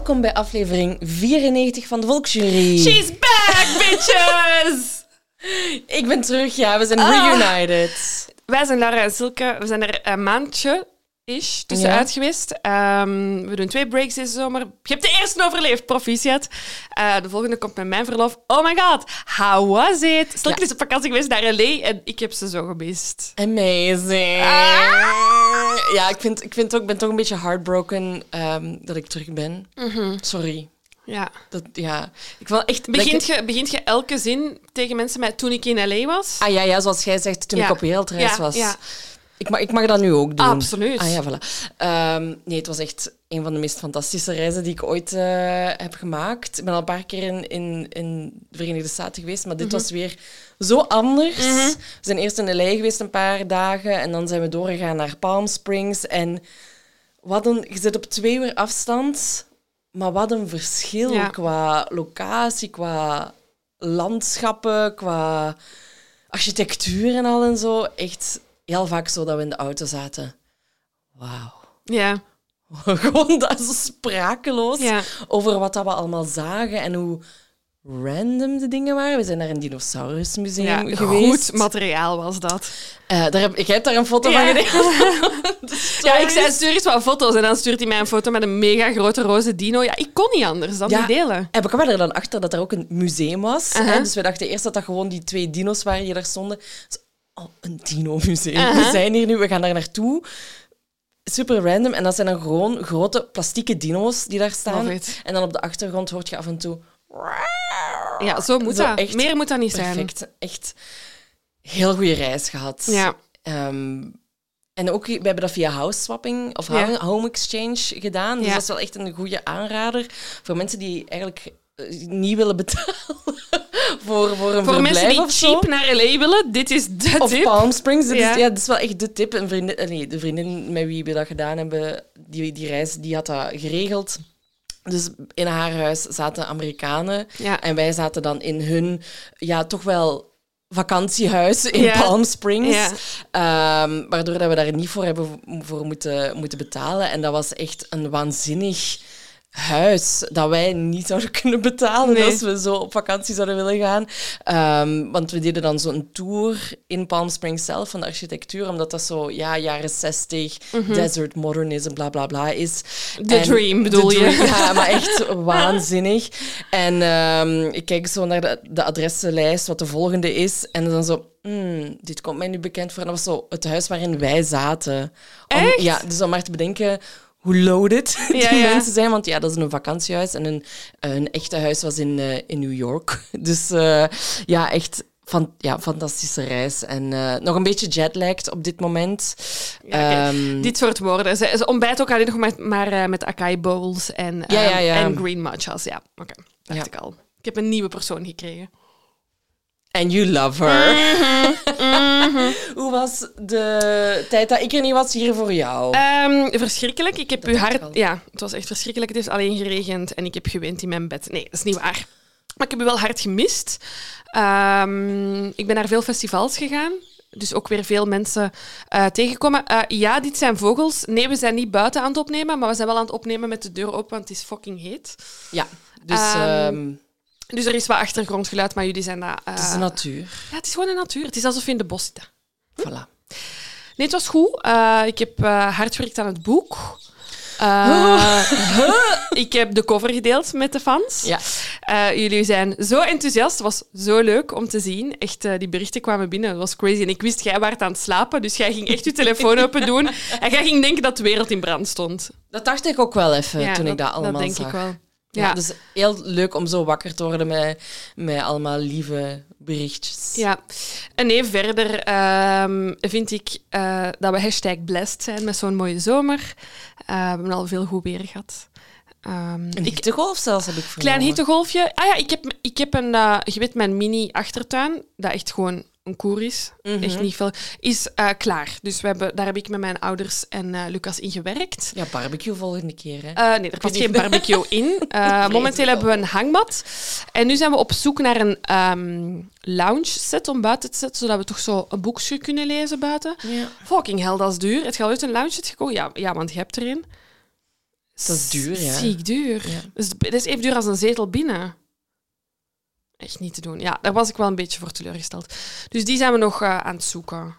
Welkom bij aflevering 94 van de Volksjury. She's back, bitches! Ik ben terug, ja. We zijn Ah. reunited. Wij zijn Lara en Silke. We zijn er een maandje is tussenuit Ja. geweest. Ehm, we doen twee breaks deze zomer. Je hebt de eerste overleefd, proficiat. Eh, de volgende komt met mijn verlof. Oh my god, how was it? Ja. is op vakantie geweest naar L.A. en ik heb ze zo gemist. Amazing. Ah. Ja, ik, vind, ik vind ook, ben toch een beetje heartbroken ehm, dat ik terug ben. Sorry. Ja. Dat, ja. Ik wil echt... Begint je, begint je elke zin tegen mensen met toen ik in L.A. was? Ah ja, ja, zoals jij zegt, toen Ja. ik op wereldreis was. ja. Ik, mag, ik mag dat nu ook doen. Absoluut. Ah ja, voilà. Ehm, nee, het was echt een van de meest fantastische reizen die ik ooit eh, heb gemaakt. Ik ben al een paar keer in, in, in de Verenigde Staten geweest, maar dit Mhm. was weer zo anders. We zijn eerst in LA geweest een paar dagen en dan zijn we doorgegaan naar Palm Springs. En wat een, je zit op twee uur afstand, maar wat een verschil Ja. qua locatie, qua landschappen, qua architectuur en al en zo. Echt heel vaak zo dat we in de auto zaten. Wauw. Ja. Gewoon dat zo sprakeloos Ja. over wat dat we allemaal zagen en hoe random de dingen waren. We zijn naar een dinosaurusmuseum ja. geweest. Goed materiaal was dat. Eh, daar heb, ik heb daar een foto Ja. van gedaan. Ja, ik zei, stuur eens wat foto's. En dan stuurt hij mij een foto met een mega grote roze dino. Ja, ik kon niet anders dan Ja. die delen. En we kwamen er dan achter dat er ook een museum was. Hè. Dus we dachten eerst dat dat gewoon die twee dino's waren die daar stonden. Dus, een dino-museum. We zijn hier nu, we gaan daar naartoe. Super random. En dat zijn dan gewoon grote plastieke dino's die daar staan. En dan op de achtergrond hoort je af en toe... Ja, zo moet Zo dat. echt Meer moet dat niet zijn. Perfect. Echt heel goede reis gehad. Ja. Ehm, en ook, we hebben dat via house swapping of Ja. home- exchange gedaan. Dus Ja. dat is wel echt een goede aanrader voor mensen die eigenlijk niet willen betalen voor, voor een Voor mensen die of cheap naar LA willen, dit is de Of tip. Palm Springs. Dit Ja. is, ja, dit is wel echt de tip. Een vriendin, eh, nee, de vriendin met wie we dat gedaan hebben, die, die reis, die had dat geregeld. Dus in haar huis zaten Amerikanen. Ja. En wij zaten dan in hun, ja, toch wel vakantiehuis in. Palm Springs. Ja. Ehm, waardoor dat we daar niet voor hebben voor moeten, moeten betalen. En dat was echt een waanzinnig huis dat wij niet zouden kunnen betalen Nee. als we zo op vakantie zouden willen gaan. Ehm, want we deden dan zo'n tour in Palm Springs zelf van de architectuur, omdat dat zo ja, jaren 60, desert modernism, bla bla bla is. Mhm. The En- dream, bedoel the je? Ja, maar echt waanzinnig. En ehm, ik kijk zo naar de, de adressenlijst, wat de volgende is. En dan zo, hmm, dit komt mij nu bekend voor. En dat was zo het huis waarin wij zaten. Om, Echt? Ja, dus om maar te bedenken hoe loaded die Ja, ja. mensen zijn. Want ja, dat is een vakantiehuis. En een, een echte huis was in, eh, in New York. Dus eh, ja, echt... Van, ja, fantastische reis. En eh, nog een beetje jetlagged op dit moment. Ja. Ehm, Dit soort woorden. Ze, ze ontbijt ook alleen nog maar, maar met acai bowls en, ehm, en green matchas. Ja, oké. Dacht Ja. ik al. Ik heb een nieuwe persoon gekregen. And you love her. Mhm, Hoe was de tijd dat ik er niet was hier voor jou? Ehm, verschrikkelijk. Ik heb Dat hart... al. Ja, het was echt verschrikkelijk. Het heeft alleen geregend en ik heb gewend in mijn bed. Nee, dat is niet waar. Maar ik heb u wel hard gemist. Ehm, ik ben naar veel festivals gegaan. Dus ook weer veel mensen eh, tegengekomen. Eh, ja, dit zijn vogels. Nee, we zijn niet buiten aan het opnemen, maar we zijn wel aan het opnemen met de deur open, want het is fucking heet. ja, dus ehm, Dus er is wat achtergrondgeluid, maar jullie zijn dat... eh, het is de natuur. Ja, het is gewoon een natuur. Het is alsof je in de bos zit. Voilà. Nee, het was goed. Eh, ik heb eh, hard gewerkt aan het boek. Eh, ik heb de cover gedeeld met de fans. Ja. Jullie zijn zo enthousiast. Het was zo leuk om te zien. Echt, die berichten kwamen binnen. Dat was crazy. En ik wist, jij waart aan het slapen. Dus jij ging echt je telefoon open doen. En jij ging denken dat de wereld in brand stond. Dat dacht ik ook wel even Ja, toen ik dat allemaal Dat denk zag. ik wel. Ja. Ja. Dus heel leuk om zo wakker te worden met, met allemaal lieve berichtjes. Ja. En nee, verder ehm, vind ik eh, dat we hashtag blessed zijn met zo'n mooie zomer. Eh, we hebben al veel goed weer gehad. Ehm, Een hittegolf zelfs heb ik vernomen. klein hittegolfje. Ah ja, ik heb, ik heb een, eh, je weet, mijn mini-achtertuin, dat echt gewoon een koer is. Mhm. Echt niet veel. Is eh, klaar. Dus we hebben, daar heb ik met mijn ouders en eh, Lucas in gewerkt. Ja, barbecue volgende keer, hè. Eh, nee, er past geen barbecue in. Momenteel hebben we een hangmat. En nu zijn we op zoek naar een ehm, lounge set om buiten te zetten, zodat we toch zo een boekje kunnen lezen buiten. ja. Fucking hell, dat is duur. Het gaat uit een lounge set gekocht? Ja, ja, want je hebt er een. Dat is duur, ja. Ziek duur. Ja. Dus dat is even duur als een zetel binnen. Echt niet te doen. Ja, daar was ik wel een beetje voor teleurgesteld. Dus die zijn we nog eh, aan het zoeken.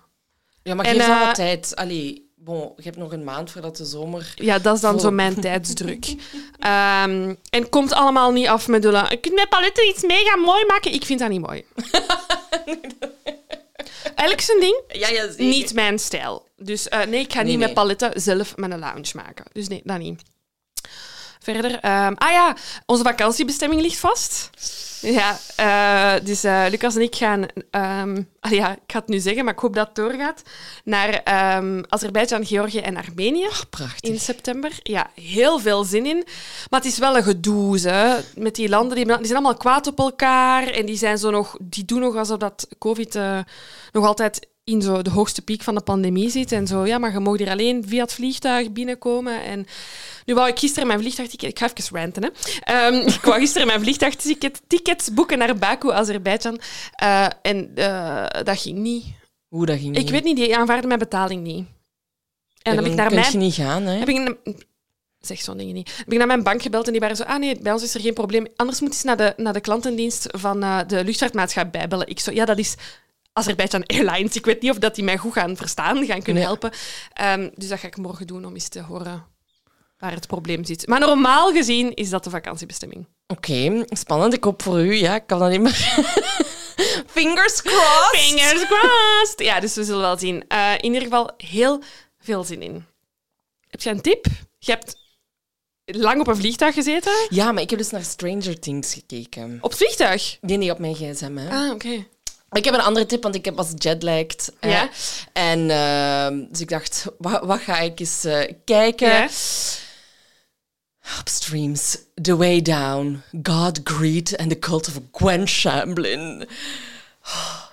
Ja, maar En, geef eh, wat tijd. Allee, bon, je hebt nog een maand voordat de zomer... Ja, dat is dan zo mijn tijdsdruk. Ehm, en komt allemaal niet af met de... Ik met paletten iets mega mooi maken. Ik vind dat niet mooi. Eigenlijk zijn ding. Ja, ja. Niet mijn stijl. Dus eh, nee, ik ga Nee, niet nee. met paletten zelf mijn lounge maken. Dus nee, dat niet. Verder. ehm, ah ja, onze vakantiebestemming ligt vast. Ja, eh, dus eh, Lucas en ik gaan... ehm, ah ja, ik ga het nu zeggen, maar ik hoop dat het doorgaat. Naar ehm Azerbeidzjan, Georgië en Armenië. Prachtig. In september. Ja, heel veel zin in. Maar het is wel een gedoe, hè. Met die landen, die, die zijn allemaal kwaad op elkaar. En die, zijn zo nog, die doen nog alsof dat COVID eh, nog altijd in zo de hoogste piek van de pandemie zit. En zo, ja, maar je mag hier alleen via het vliegtuig binnenkomen. En nu wou ik gisteren mijn vliegtuigticket... Ik ga even ranten, hè. Ehm, ik wou gisteren mijn vliegtuigticket tickets boeken naar Baku, Azerbeidzjan. Eh, en eh, dat ging niet. Hoe dat ging Ik niet. weet niet, die aanvaarden mijn betaling niet. En dan heb ik naar mijn je niet gaan, hè. heb ik een, zeg zo'n dingen niet. Heb ik naar mijn bank gebeld en die waren zo, ah nee, bij ons is er geen probleem. Anders moet je eens naar de, naar de klantendienst van eh, de luchtvaartmaatschappij bellen. Ik zo, ja, dat is Azerbeidzjan Airlines. Ik weet niet of dat die mij goed gaan verstaan, gaan kunnen Nee. helpen. Ehm, dus dat ga ik morgen doen om eens te horen waar het probleem zit. Maar normaal gezien is dat de vakantiebestemming. Oké, spannend. Ik hoop voor u. Ja, ik kan alleen maar... Fingers crossed. Fingers crossed! Ja, dus we zullen wel zien. Eh, in ieder geval heel veel zin in. Heb je een tip? Je hebt lang op een vliegtuig gezeten? Ja, maar ik heb dus naar Stranger Things gekeken. Op het vliegtuig? Nee, nee, op mijn gsm, hè. Ah, oké. Ik heb een andere tip, want ik heb was jetlagged. Ja. En ehm, dus ik dacht, wat, wat ga ik eens eh, kijken? Ja. Op streams. The Way Down, God, Greed and the Cult of Gwen Shamblin.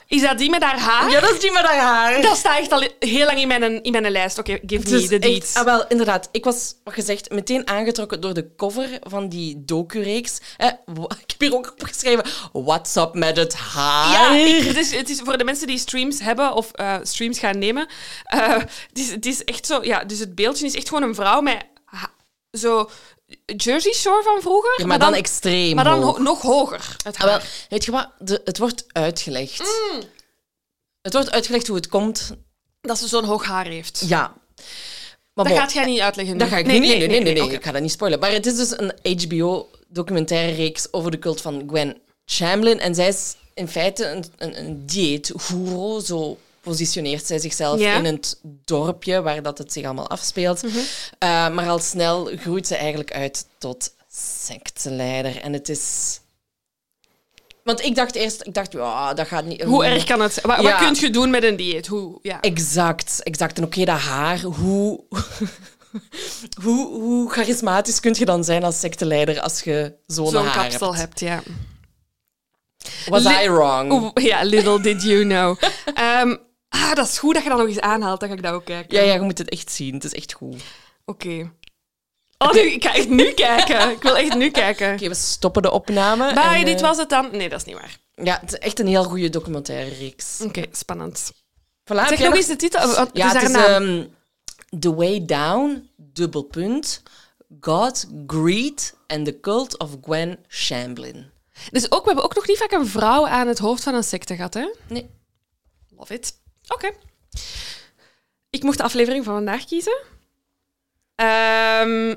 Is dat die met haar haar? Ja, dat is die met haar haar. Dat staat echt al heel lang in mijn, in mijn lijst. Oké, give me the deets. ah, wel, inderdaad. Ik was, wat gezegd, meteen aangetrokken door de cover van die docu-reeks. Eh, ik heb hier ook opgeschreven, what's up met het haar? Ja, ik- het, is, het is voor de mensen die streams hebben of eh, streams gaan nemen. eh, het, is, het is echt zo... Ja, dus het beeldje is echt gewoon een vrouw met zo Jersey Shore van vroeger. Ja, maar dan extreem Maar dan hoog. ho- nog hoger. Het Ah, wel, haar. weet je wat? De, het wordt uitgelegd. Het wordt uitgelegd hoe het komt. dat ze zo'n hoog haar heeft. Ja. Maar Dat bon, gaat jij niet uitleggen nu. dat ga ik niet. Nee, nee, nee, nee, nee, oké. ik ga dat niet spoilen. Maar het is dus een HBO-documentaire reeks over de cult van Gwen Shamblin. En zij is in feite een, een, een dieetgoeroe. Zo positioneert zij zichzelf Ja. in het dorpje waar dat het zich allemaal afspeelt. Mhm. Eh, maar al snel groeit ze eigenlijk uit tot secteleider. En het is... Want ik dacht eerst, ik dacht, ja, dat gaat niet... Hoe erg kan het? Wat, Ja. wat kun je doen met een dieet? Hoe, ja. Exact, exact. En oké, dat haar, hoe, hoe, hoe charismatisch kun je dan zijn als secteleider als je zo'n kapsel hebt? hebt, ja. Was Li- I wrong? Ja, little did you know. Ehm, ah, dat is goed dat je dat nog eens aanhaalt. Dan ga ik dat ook kijken. Ja, ja, je moet het echt zien. Het is echt goed. Oké, Oké. Oh, nu, ik ga echt nu kijken. Ik wil echt nu kijken. we stoppen de opname. Bye, en, dit eh, was het dan. Nee, dat is niet waar. Ja, het is echt een heel goede documentaire reeks. Oké, spannend. Voilà, Zeg nog eens de titel. Wat Ja, is het ehm, The Way Down, dubbel punt, God, Greed and the Cult of Gwen Shamblin. Dus ook, we hebben ook nog niet vaak een vrouw aan het hoofd van een secte gehad, hè? Nee. Love it. Oké. Ik mocht de aflevering van vandaag kiezen. Ehm,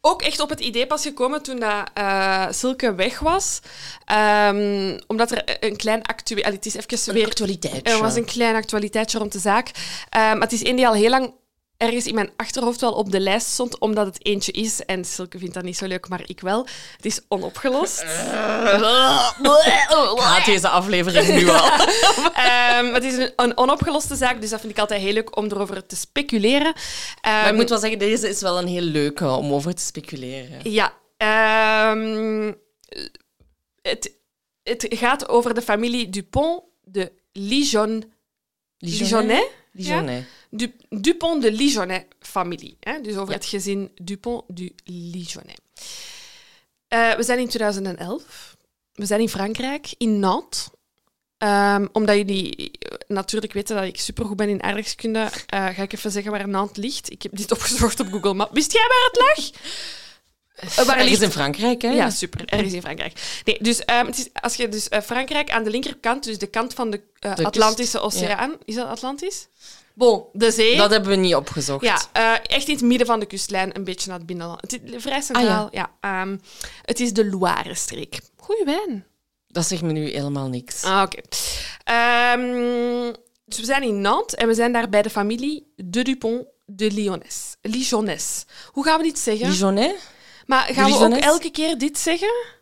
ook echt op het idee pas gekomen toen dat, eh, Silke weg was. Ehm, omdat er een klein actueel... Het is even Een weer... actualiteitje. Er was een klein actualiteitje rond de zaak. Eh, maar het is één die al heel lang ergens in mijn achterhoofd wel op de lijst stond, omdat het eentje is. En Silke vindt dat niet zo leuk, maar ik wel. Het is onopgelost. Ik haat deze aflevering nu al. Ehm, het is een, een onopgeloste zaak, dus dat vind ik altijd heel leuk om erover te speculeren. Maar ik Ehm, moet wel zeggen, deze is wel een heel leuke om over te speculeren. Ja. ehm, het, het gaat over de familie Dupont de Lijon, Lijonnet. Lijonnet. Du, Dupont de Lijonnet familie. Hè? Dus over Ja. het gezin Dupont du Lijonnet. Eh, we zijn in 2011. We zijn in Frankrijk, in Nantes. Ehm, omdat jullie natuurlijk weten dat ik supergoed ben in aardrijkskunde, eh, ga ik even zeggen waar Nantes ligt. Ik heb dit opgezocht op Google Maps. Wist jij waar het lag? Uh, waar Ergens in Frankrijk, hè? Ja, super. Ergens in Frankrijk. Nee, dus um, het is, als je dus uh, Frankrijk aan de linkerkant, dus de kant van de, uh, de Atlantische Oceaan... Ja. Is dat Atlantisch? Bon, de zee. Dat hebben we niet opgezocht. Ja, echt in het midden van de kustlijn, een beetje naar het binnenland. Het is vrij centraal, ah, ja. ja um, het is de Loire-streek. Goeie wijn. Dat zegt me nu helemaal niks. Ah, oké. Okay. Um, dus we zijn in Nantes en we zijn daar bij de familie de Dupont de Lyonnais. Lyonnais. Hoe gaan we dit zeggen? Lyonnais? Maar gaan we ook elke keer dit zeggen?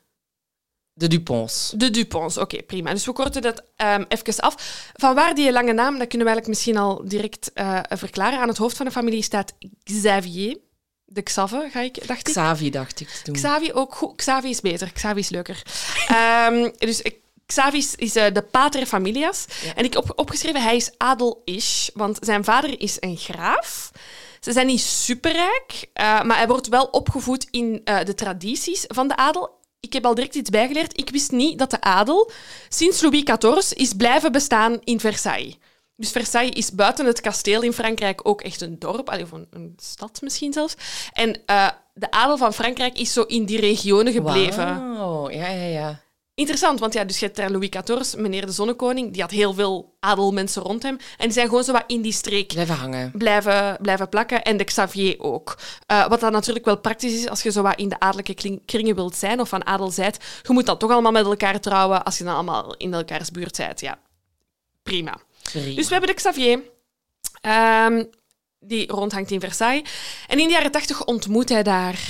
De Duponts. De Duponts, oké, okay, prima. Dus we korten dat um, even af. Van waar die lange naam, dat kunnen we eigenlijk misschien al direct uh, verklaren. Aan het hoofd van de familie staat Xavier. De Xave, ga ik, dacht ik. Xavi, dacht ik. Toen. Xavi ook goed. Xavi is beter. Xavi is leuker. um, dus Xavi is, is uh, de pater familias. Ja. En ik heb op, opgeschreven, hij is adel-ish, want zijn vader is een graaf. Ze zijn niet superrijk, uh, maar hij wordt wel opgevoed in uh, de tradities van de adel. Ik heb al direct iets bijgeleerd. Ik wist niet dat de adel sinds Louis XIV is blijven bestaan in Versailles. Dus Versailles is buiten het kasteel in Frankrijk ook echt een dorp, of een, stad misschien zelfs. En uh, de adel van Frankrijk is zo in die regionen gebleven. Wow, ja, ja, ja. Interessant, want ja, dus je hebt daar Louis XIV, meneer de Zonnekoning, die had heel veel adelmensen rond hem. En die zijn gewoon zo wat in die streek blijven hangen. Blijven, blijven plakken. En de Xavier ook. Uh, wat dan natuurlijk wel praktisch is als je zo wat in de adellijke kringen wilt zijn of van adel zijt. Je moet dan toch allemaal met elkaar trouwen als je dan allemaal in elkaars buurt zijt. Ja, prima. prima. Dus we hebben de Xavier. Um, die rondhangt in Versailles. En in de jaren tachtig ontmoet hij daar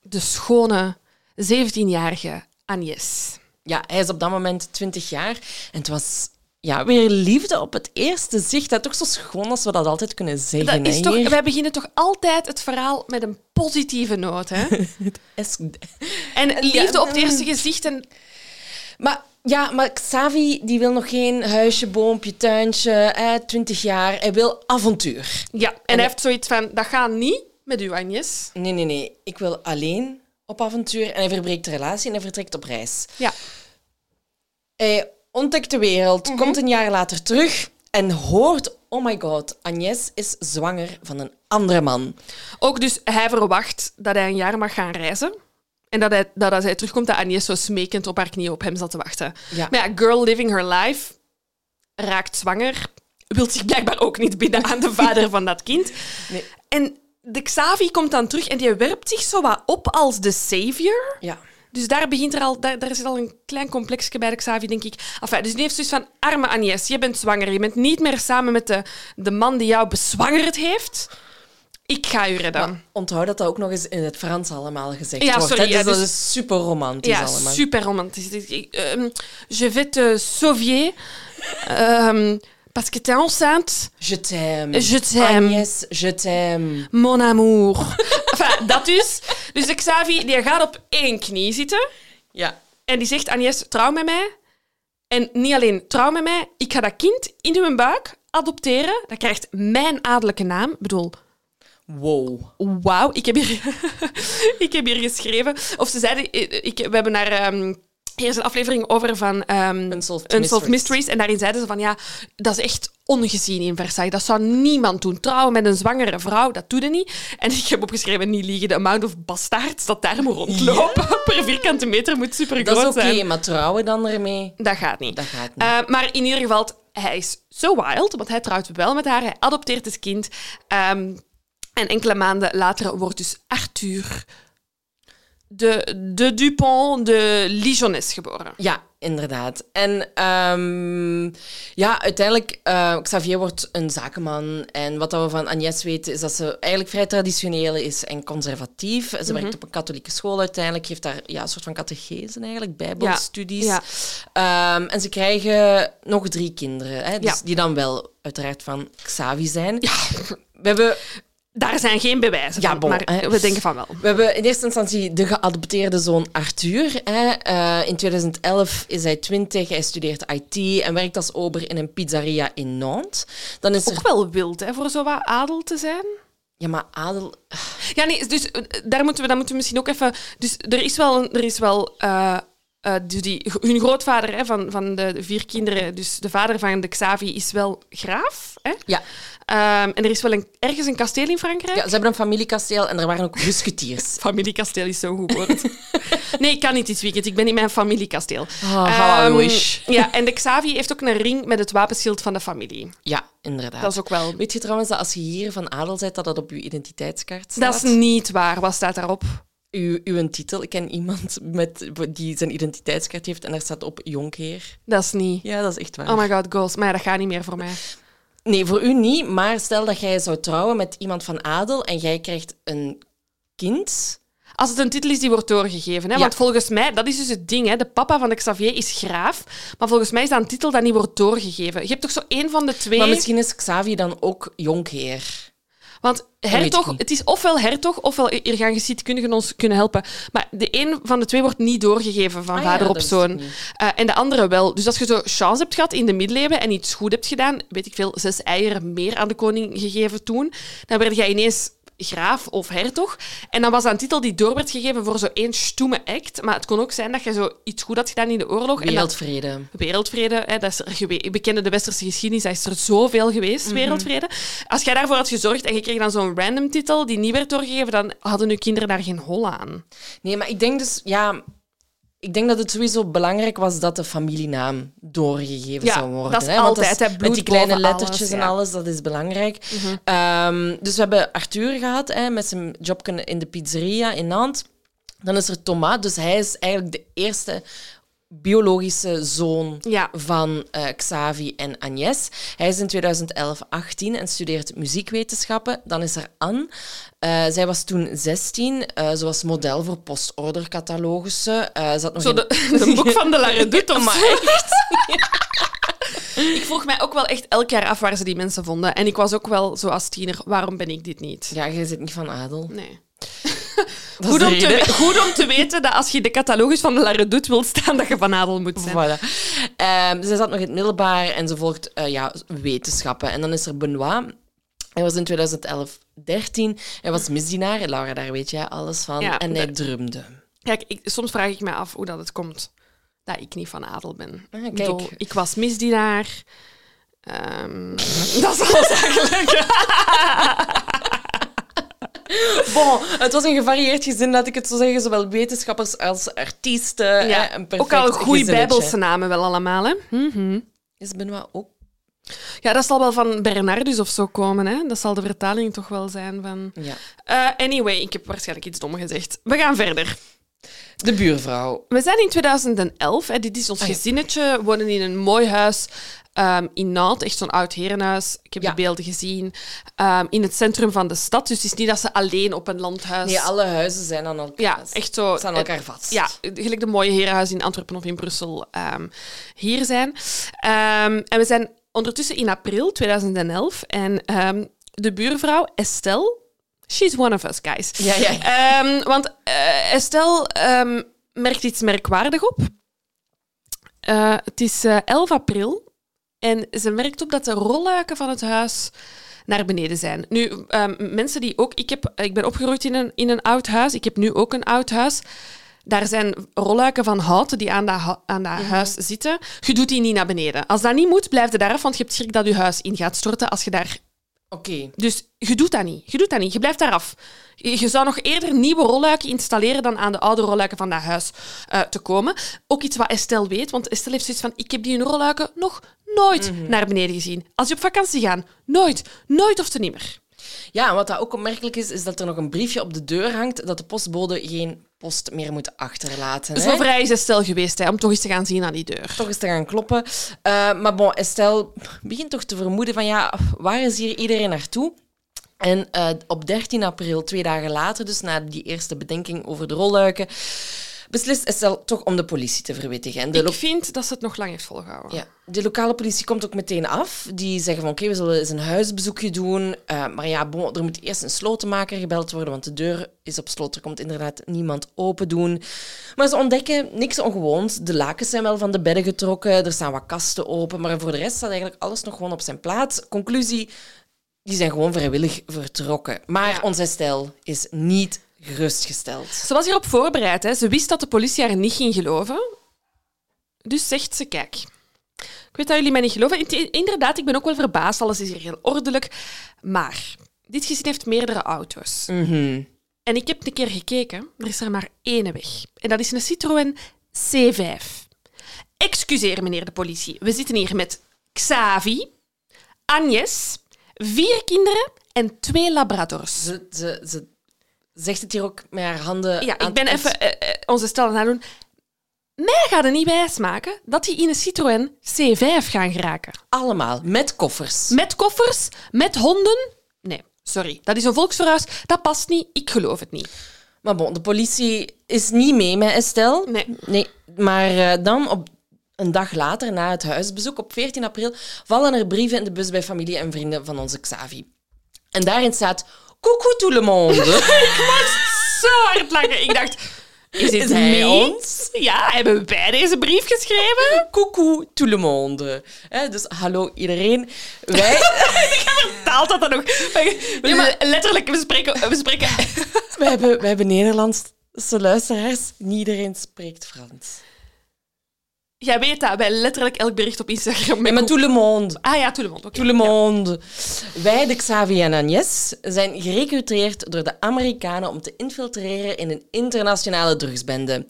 de schone 17-jarige Agnès ja, hij is op dat moment 20 jaar. En het was ja, weer liefde op het eerste zicht. Dat is toch zo schoon als we dat altijd kunnen zeggen. Dat is toch, wij beginnen toch altijd het verhaal met een positieve noot. Hè? en liefde op het eerste gezicht. En... Maar ja, maar Xavi die wil nog geen huisje, boompje, tuintje, hè, 20 jaar. Hij wil avontuur. Ja, en, hij heeft zoiets van, dat gaat niet met uw Agnes. Nee, nee, nee. Ik wil alleen op avontuur. En hij verbreekt de relatie en hij vertrekt op reis. Ja. Hij ontdekt de wereld, mhm. komt een jaar later terug en hoort, oh my god, Agnes is zwanger van een andere man. Ook dus hij verwacht dat hij een jaar mag gaan reizen. En dat, hij, dat als hij terugkomt, dat Agnes zo smekend op haar knieën op hem zat te wachten. Ja. Maar ja, girl living her life, raakt zwanger, wil zich blijkbaar ook niet binden aan de vader van dat kind. Nee. En de Xavi komt dan terug en die werpt zich zo wat op als de savior. Ja. Dus daar begint er al, daar, daar zit al een klein complexje bij de Xavi, denk ik. Enfin, dus die heeft zoiets van, arme Agnès, je bent zwanger. Je bent niet meer samen met de, de man die jou bezwangerd heeft. Ik ga u redden. Maar onthoud dat dat ook nog eens in het Frans allemaal gezegd ja, wordt. Sorry, ja, dus, dus, dat is super romantisch ja, allemaal. super romantisch. Um, je vais te sauver. Um, Parce que t'es enceinte. Je t'aime. Je t'aime. Agnès, je t'aime. Mon amour. enfin, dat dus. Dus de Xavi die gaat op één knie zitten. Ja. En die zegt, Agnès, trouw met mij. En niet alleen trouw met mij, ik ga dat kind in uw buik adopteren. Dat krijgt mijn adellijke naam. Ik bedoel... Wow. Wauw. Ik, heb hier ik heb hier geschreven... Of ze zeiden... Ik, we hebben naar... Um, hier is een aflevering over van um, Unsolved, Unsolved Mysteries. En daarin zeiden ze van, ja, dat is echt ongezien in Versailles. Dat zou niemand doen. Trouwen met een zwangere vrouw, dat doe je niet. En ik heb opgeschreven, niet liegen, de amount of bastaards dat daar moet rondlopen per vierkante meter moet super Dat is groot oké, zijn. maar trouwen dan ermee? Dat gaat niet. Dat gaat niet. Uh, maar in ieder geval, hij is zo wild, want hij trouwt wel met haar. Hij adopteert het kind. Um, en enkele maanden later wordt dus Arthur de, de Dupont de Lijonnes geboren. Ja, inderdaad. En um, ja, uiteindelijk, uh, Xavier wordt een zakenman. En wat we van Agnès weten, is dat ze eigenlijk vrij traditioneel is en conservatief. Ze mm -hmm. werkt op een katholieke school uiteindelijk, geeft daar ja, een soort van catechese eigenlijk, bijbelstudies. Ja. Ja. Um, en ze krijgen nog drie kinderen, hè, dus die dan wel uiteraard van Xavi zijn. Ja. We hebben daar zijn geen bewijzen ja, van, bon, maar hè. we denken van wel. We hebben in eerste instantie de geadopteerde zoon Arthur. Hè. Uh, in 2011 is hij 20, hij studeert IT en werkt als ober in een pizzeria in Nantes. Dan is Ook er... wel wild, hè, voor zo wat adel te zijn. Ja, maar adel... Ja, nee, dus daar moeten we, daar moeten we misschien ook even... Dus er is wel... Er is wel uh, eh, dus die, hun grootvader hè, van, van de vier kinderen, dus de vader van de Xavi, is wel graaf. Hè? Ja. Ehm, en er is wel een, ergens een kasteel in Frankrijk. ja, ze hebben een familiekasteel en er waren ook musketiers. Familiekasteel is zo'n goed woord. nee, ik kan niet dit weekend. Ik ben in mijn familiekasteel. Oh. Ja, en de Xavi heeft ook een ring met het wapenschild van de familie. Ja, inderdaad. Dat is ook wel... Weet je trouwens dat als je hier van adel bent, dat dat op je identiteitskaart staat? Dat is niet waar. Wat staat daarop? uw, uw titel. Ik ken iemand met, die zijn identiteitskaart heeft en daar staat op jonkheer. Dat is niet. Ja, dat is echt waar. Oh my god, goals. Maar ja, dat gaat niet meer voor mij. Nee, voor u niet, maar stel dat jij zou trouwen met iemand van adel en jij krijgt een kind. Als het een titel is die wordt doorgegeven. Hè? Ja. Want volgens mij, dat is dus het ding. Hè? De papa van de Xavier is graaf. Maar volgens mij is dat een titel dat niet wordt doorgegeven. Je hebt toch zo één van de twee. Maar misschien is Xavi dan ook jonkheer. Want hertog, het is ofwel hertog, ofwel hier gaan geschiedkundigen ons kunnen helpen. Maar de een van de twee wordt niet doorgegeven van Ah ja, vader op zoon. Eh, en de andere wel. Dus als je zo chance hebt gehad in de middeleeuwen en iets goed hebt gedaan, weet ik veel, zes eieren meer aan de koning gegeven toen, dan werd jij ineens graaf of hertog. En dan was dat een titel die door werd gegeven voor zo één stoeme act. Maar het kon ook zijn dat je zo iets goed had gedaan in de oorlog. En dat, Wereldvrede. Wereldvrede, hè, dat is er we kennen de westerse geschiedenis, dat is er zoveel geweest, wereldvrede. Als jij daarvoor had gezorgd en je kreeg dan zo'n random titel die niet werd doorgegeven, dan hadden je kinderen daar geen hol aan. Nee, maar ik denk dus, ja, ik denk dat het sowieso belangrijk was dat de familienaam doorgegeven Ja, zou worden. dat is hè, want altijd, hè, met bloed die kleine lettertjes alles, en ja. Mhm. alles, dat is belangrijk. Ehm, dus we hebben Arthur gehad hè, met zijn jobje in de pizzeria in Nantes. Dan is er Thomas, dus hij is eigenlijk de eerste biologische zoon Ja. van eh, Xavi en Agnès. Hij is in 2011 18 en studeert muziekwetenschappen. Dan is er Anne. Eh, zij was toen 16. eh ze was model voor postordercatalogussen. Eh ze had nog Zo een- de, de boek van de Laredut of Maar zo. Ik vroeg mij ook wel echt elk jaar af waar ze die mensen vonden. En ik was ook wel zo als tiener, waarom ben ik dit niet? Ja, jij zit niet van adel. Nee. Goed om, te, goed om te weten dat als je de catalogus van de Laredut wilt staan, dat je van adel moet zijn. Voilà. Ehm, zij zat nog in het middelbaar en ze volgt eh, ja, wetenschappen. En dan is er Benoit. Hij was in 2011 13. Hij was misdienaar. Laura, daar weet jij alles van. Ja, en hij de- drumde. Kijk, ik, soms vraag ik me af hoe dat het komt dat ik niet van adel ben. Ah, Ik kijk. bedoel, Ik was misdienaar. Ehm, dat is alles eigenlijk. Bon, het was een gevarieerd gezin, laat ik het zo zeggen. Zowel wetenschappers als artiesten. Ja, hè, een ook al goede bijbelse namen wel allemaal, hè? Mhm. Is Benoit ook? Ja, dat zal wel van Bernardus of zo komen, hè? Dat zal de vertaling toch wel zijn van... Ja. Eh, anyway, ik heb waarschijnlijk iets dom gezegd. We gaan verder. De buurvrouw. We zijn in 2011. Hè, dit is ons Ah, ja. gezinnetje. We wonen in een mooi huis ehm, in Nantes. Echt zo'n oud herenhuis. Ik heb Ja. de beelden gezien. Ehm, in het centrum van de stad. Dus het is niet dat ze alleen op een landhuis... Nee, alle huizen zijn aan elkaar. Ja, echt zo. Staan elkaar vast. Ja, gelijk de mooie herenhuizen in Antwerpen of in Brussel ehm, hier zijn. En we zijn ondertussen in april 2011. En de buurvrouw Estelle, she's one of us, guys. Ja, ja. Want eh, Estelle merkt iets merkwaardig op. Eh, het is eh, 11 april en ze merkt op dat de rolluiken van het huis naar beneden zijn. Nu, ehm, mensen die ook... Ik, heb, ik ben opgegroeid in een, in een oud huis. Ik heb nu ook een oud huis. Daar zijn rolluiken van hout die aan dat, aan dat huis zitten. Je doet die niet naar beneden. Als dat niet moet, blijf je daar af, want je hebt schrik dat je huis in gaat storten als je daar Oké. dus je doet dat niet. Je doet dat niet. Je blijft daar af. Je je zou nog eerder nieuwe rolluiken installeren dan aan de oude rolluiken van dat huis eh, te komen. Ook iets wat Estelle weet, want Estelle heeft zoiets van: ik heb die rolluiken nog nooit naar beneden gezien. Als je op vakantie gaat, nooit, nooit of te nimmer. Ja, en wat dat ook opmerkelijk is, is dat er nog een briefje op de deur hangt dat de postbode geen post meer moet achterlaten. hè. Zo vrij is Estelle geweest hè, om toch eens te gaan zien aan die deur. Toch eens te gaan kloppen. Eh, maar bon, Estelle begint toch te vermoeden van ja, waar is hier iedereen naartoe? En eh, op 13 april, twee dagen later, dus na die eerste bedenking over de rolluiken, beslist Estelle toch om de politie te verwittigen. En de Ik vind dat ze het nog lang heeft volgehouden. ja, de lokale politie komt ook meteen af. Die zeggen van oké, we zullen eens een huisbezoekje doen. Eh, maar ja, bon, er moet eerst een slotenmaker gebeld worden, want de deur is op slot. Er komt inderdaad niemand open doen. Maar ze ontdekken niks ongewoons. De lakens zijn wel van de bedden getrokken. Er staan wat kasten open. Maar voor de rest staat eigenlijk alles nog gewoon op zijn plaats. Conclusie, die zijn gewoon vrijwillig vertrokken. Maar Ja. onze stijl is niet gerustgesteld. Ze was hierop voorbereid. Hè. Ze wist dat de politie haar niet ging geloven. Dus zegt ze, kijk, ik weet dat jullie mij niet geloven. Inderdaad, ik ben ook wel verbaasd. Alles is hier heel ordelijk. Maar dit gezin heeft meerdere auto's. Mhm. En ik heb een keer gekeken. Er is er maar één weg. En dat is een Citroën C5. Excuseer, meneer de politie. We zitten hier met Xavi, Agnes, vier kinderen en twee labradors. Ze, ze, ze zegt het hier ook met haar handen Ja, aan ik ben het- even eh, eh, onze stel aan het doen. Mij gaat het niet wijsmaken dat die in een Citroën C5 gaan geraken. Allemaal, met koffers. Met koffers, met honden. Nee, sorry. Dat is een volksverhuis. Dat past niet. Ik geloof het niet. Maar bon, de politie is niet mee met Estelle. Nee. Nee, maar eh, dan op een dag later, na het huisbezoek, op 14 april, vallen er brieven in de bus bij familie en vrienden van onze Xavi. En daarin staat... Coucou tout le monde. Zo hard lachen. Ik dacht, is dit Is hij ons? Ja, hebben wij deze brief geschreven? Coucou tout le monde. Dus hallo iedereen. Wij, Taalt dat dan nog? We, maar- Letterlijk, we spreken... We spreken wij, hebben, wij hebben Nederlandse luisteraars. Niet iedereen spreekt Frans. Jij weet dat, wij letterlijk elk bericht op Instagram... Met maar tout le monde. Ah ja, tout le monde. oké. Tout le monde. Wij, de Xavi en Agnes, zijn gerecruiteerd door de Amerikanen om te infiltreren in een internationale drugsbende.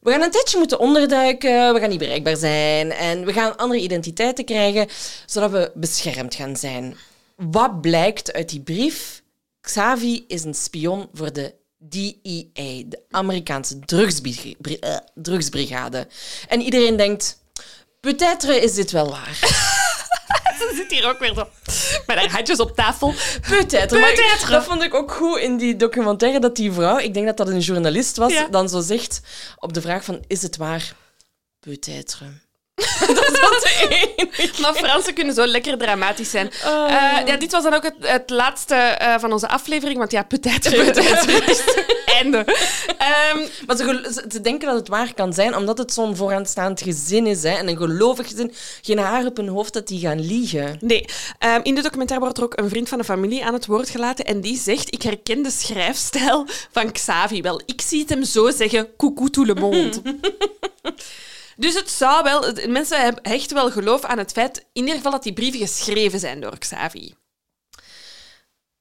We gaan een tijdje moeten onderduiken, we gaan niet bereikbaar zijn en we gaan andere identiteiten krijgen, zodat we beschermd gaan zijn. Wat blijkt uit die brief? Xavi is een spion voor de DEA, de Amerikaanse eh, drugsbrigade. En iedereen denkt, peut-être is dit wel waar. Ze zit hier ook weer zo met haar handjes op tafel. Peut-être. Dat vond ik ook goed in die documentaire, dat die vrouw, ik denk dat dat een journalist was, Ja. dan zo zegt op de vraag van, is het waar? Peut-être. dat de enige. Maar Fransen kunnen zo lekker dramatisch zijn. Oh. Eh, ja, dit was dan ook het, het laatste eh, van onze aflevering, want ja, peut-être. Einde. Ehm, Maar ze, ze, ze denken dat het waar kan zijn, omdat het zo'n vooraanstaand gezin is. Hè, en een gelovig gezin. Geen haar op hun hoofd dat die gaan liegen. nee, Ehm, in de documentaire wordt er ook een vriend van de familie aan het woord gelaten en die zegt, ik herken de schrijfstijl van Xavi wel. Ik zie het hem zo zeggen, coucou tout le monde. Dus het zou wel... Mensen echt wel geloof aan het feit, in ieder geval, dat die brieven geschreven zijn door Xavi.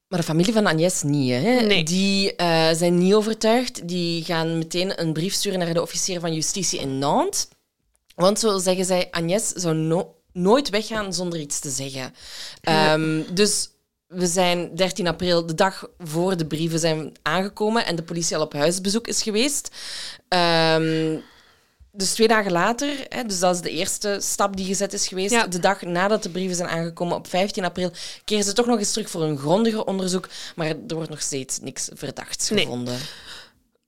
Maar de familie van Agnès niet. Hè. Nee. Die eh, zijn niet overtuigd. Die gaan meteen een brief sturen naar de officier van justitie in Nantes. Want zo zeggen zij, Agnès zou no- nooit weggaan zonder iets te zeggen. Ehm, dus we zijn 13 april, de dag voor de brieven zijn aangekomen en de politie al op huisbezoek is geweest. Ehm, dus twee dagen later, hè, dus dat is de eerste stap die gezet is geweest. Ja. De dag nadat de brieven zijn aangekomen, op 15 april, keren ze toch nog eens terug voor een grondiger onderzoek. Maar er wordt nog steeds niks verdachts Nee. gevonden.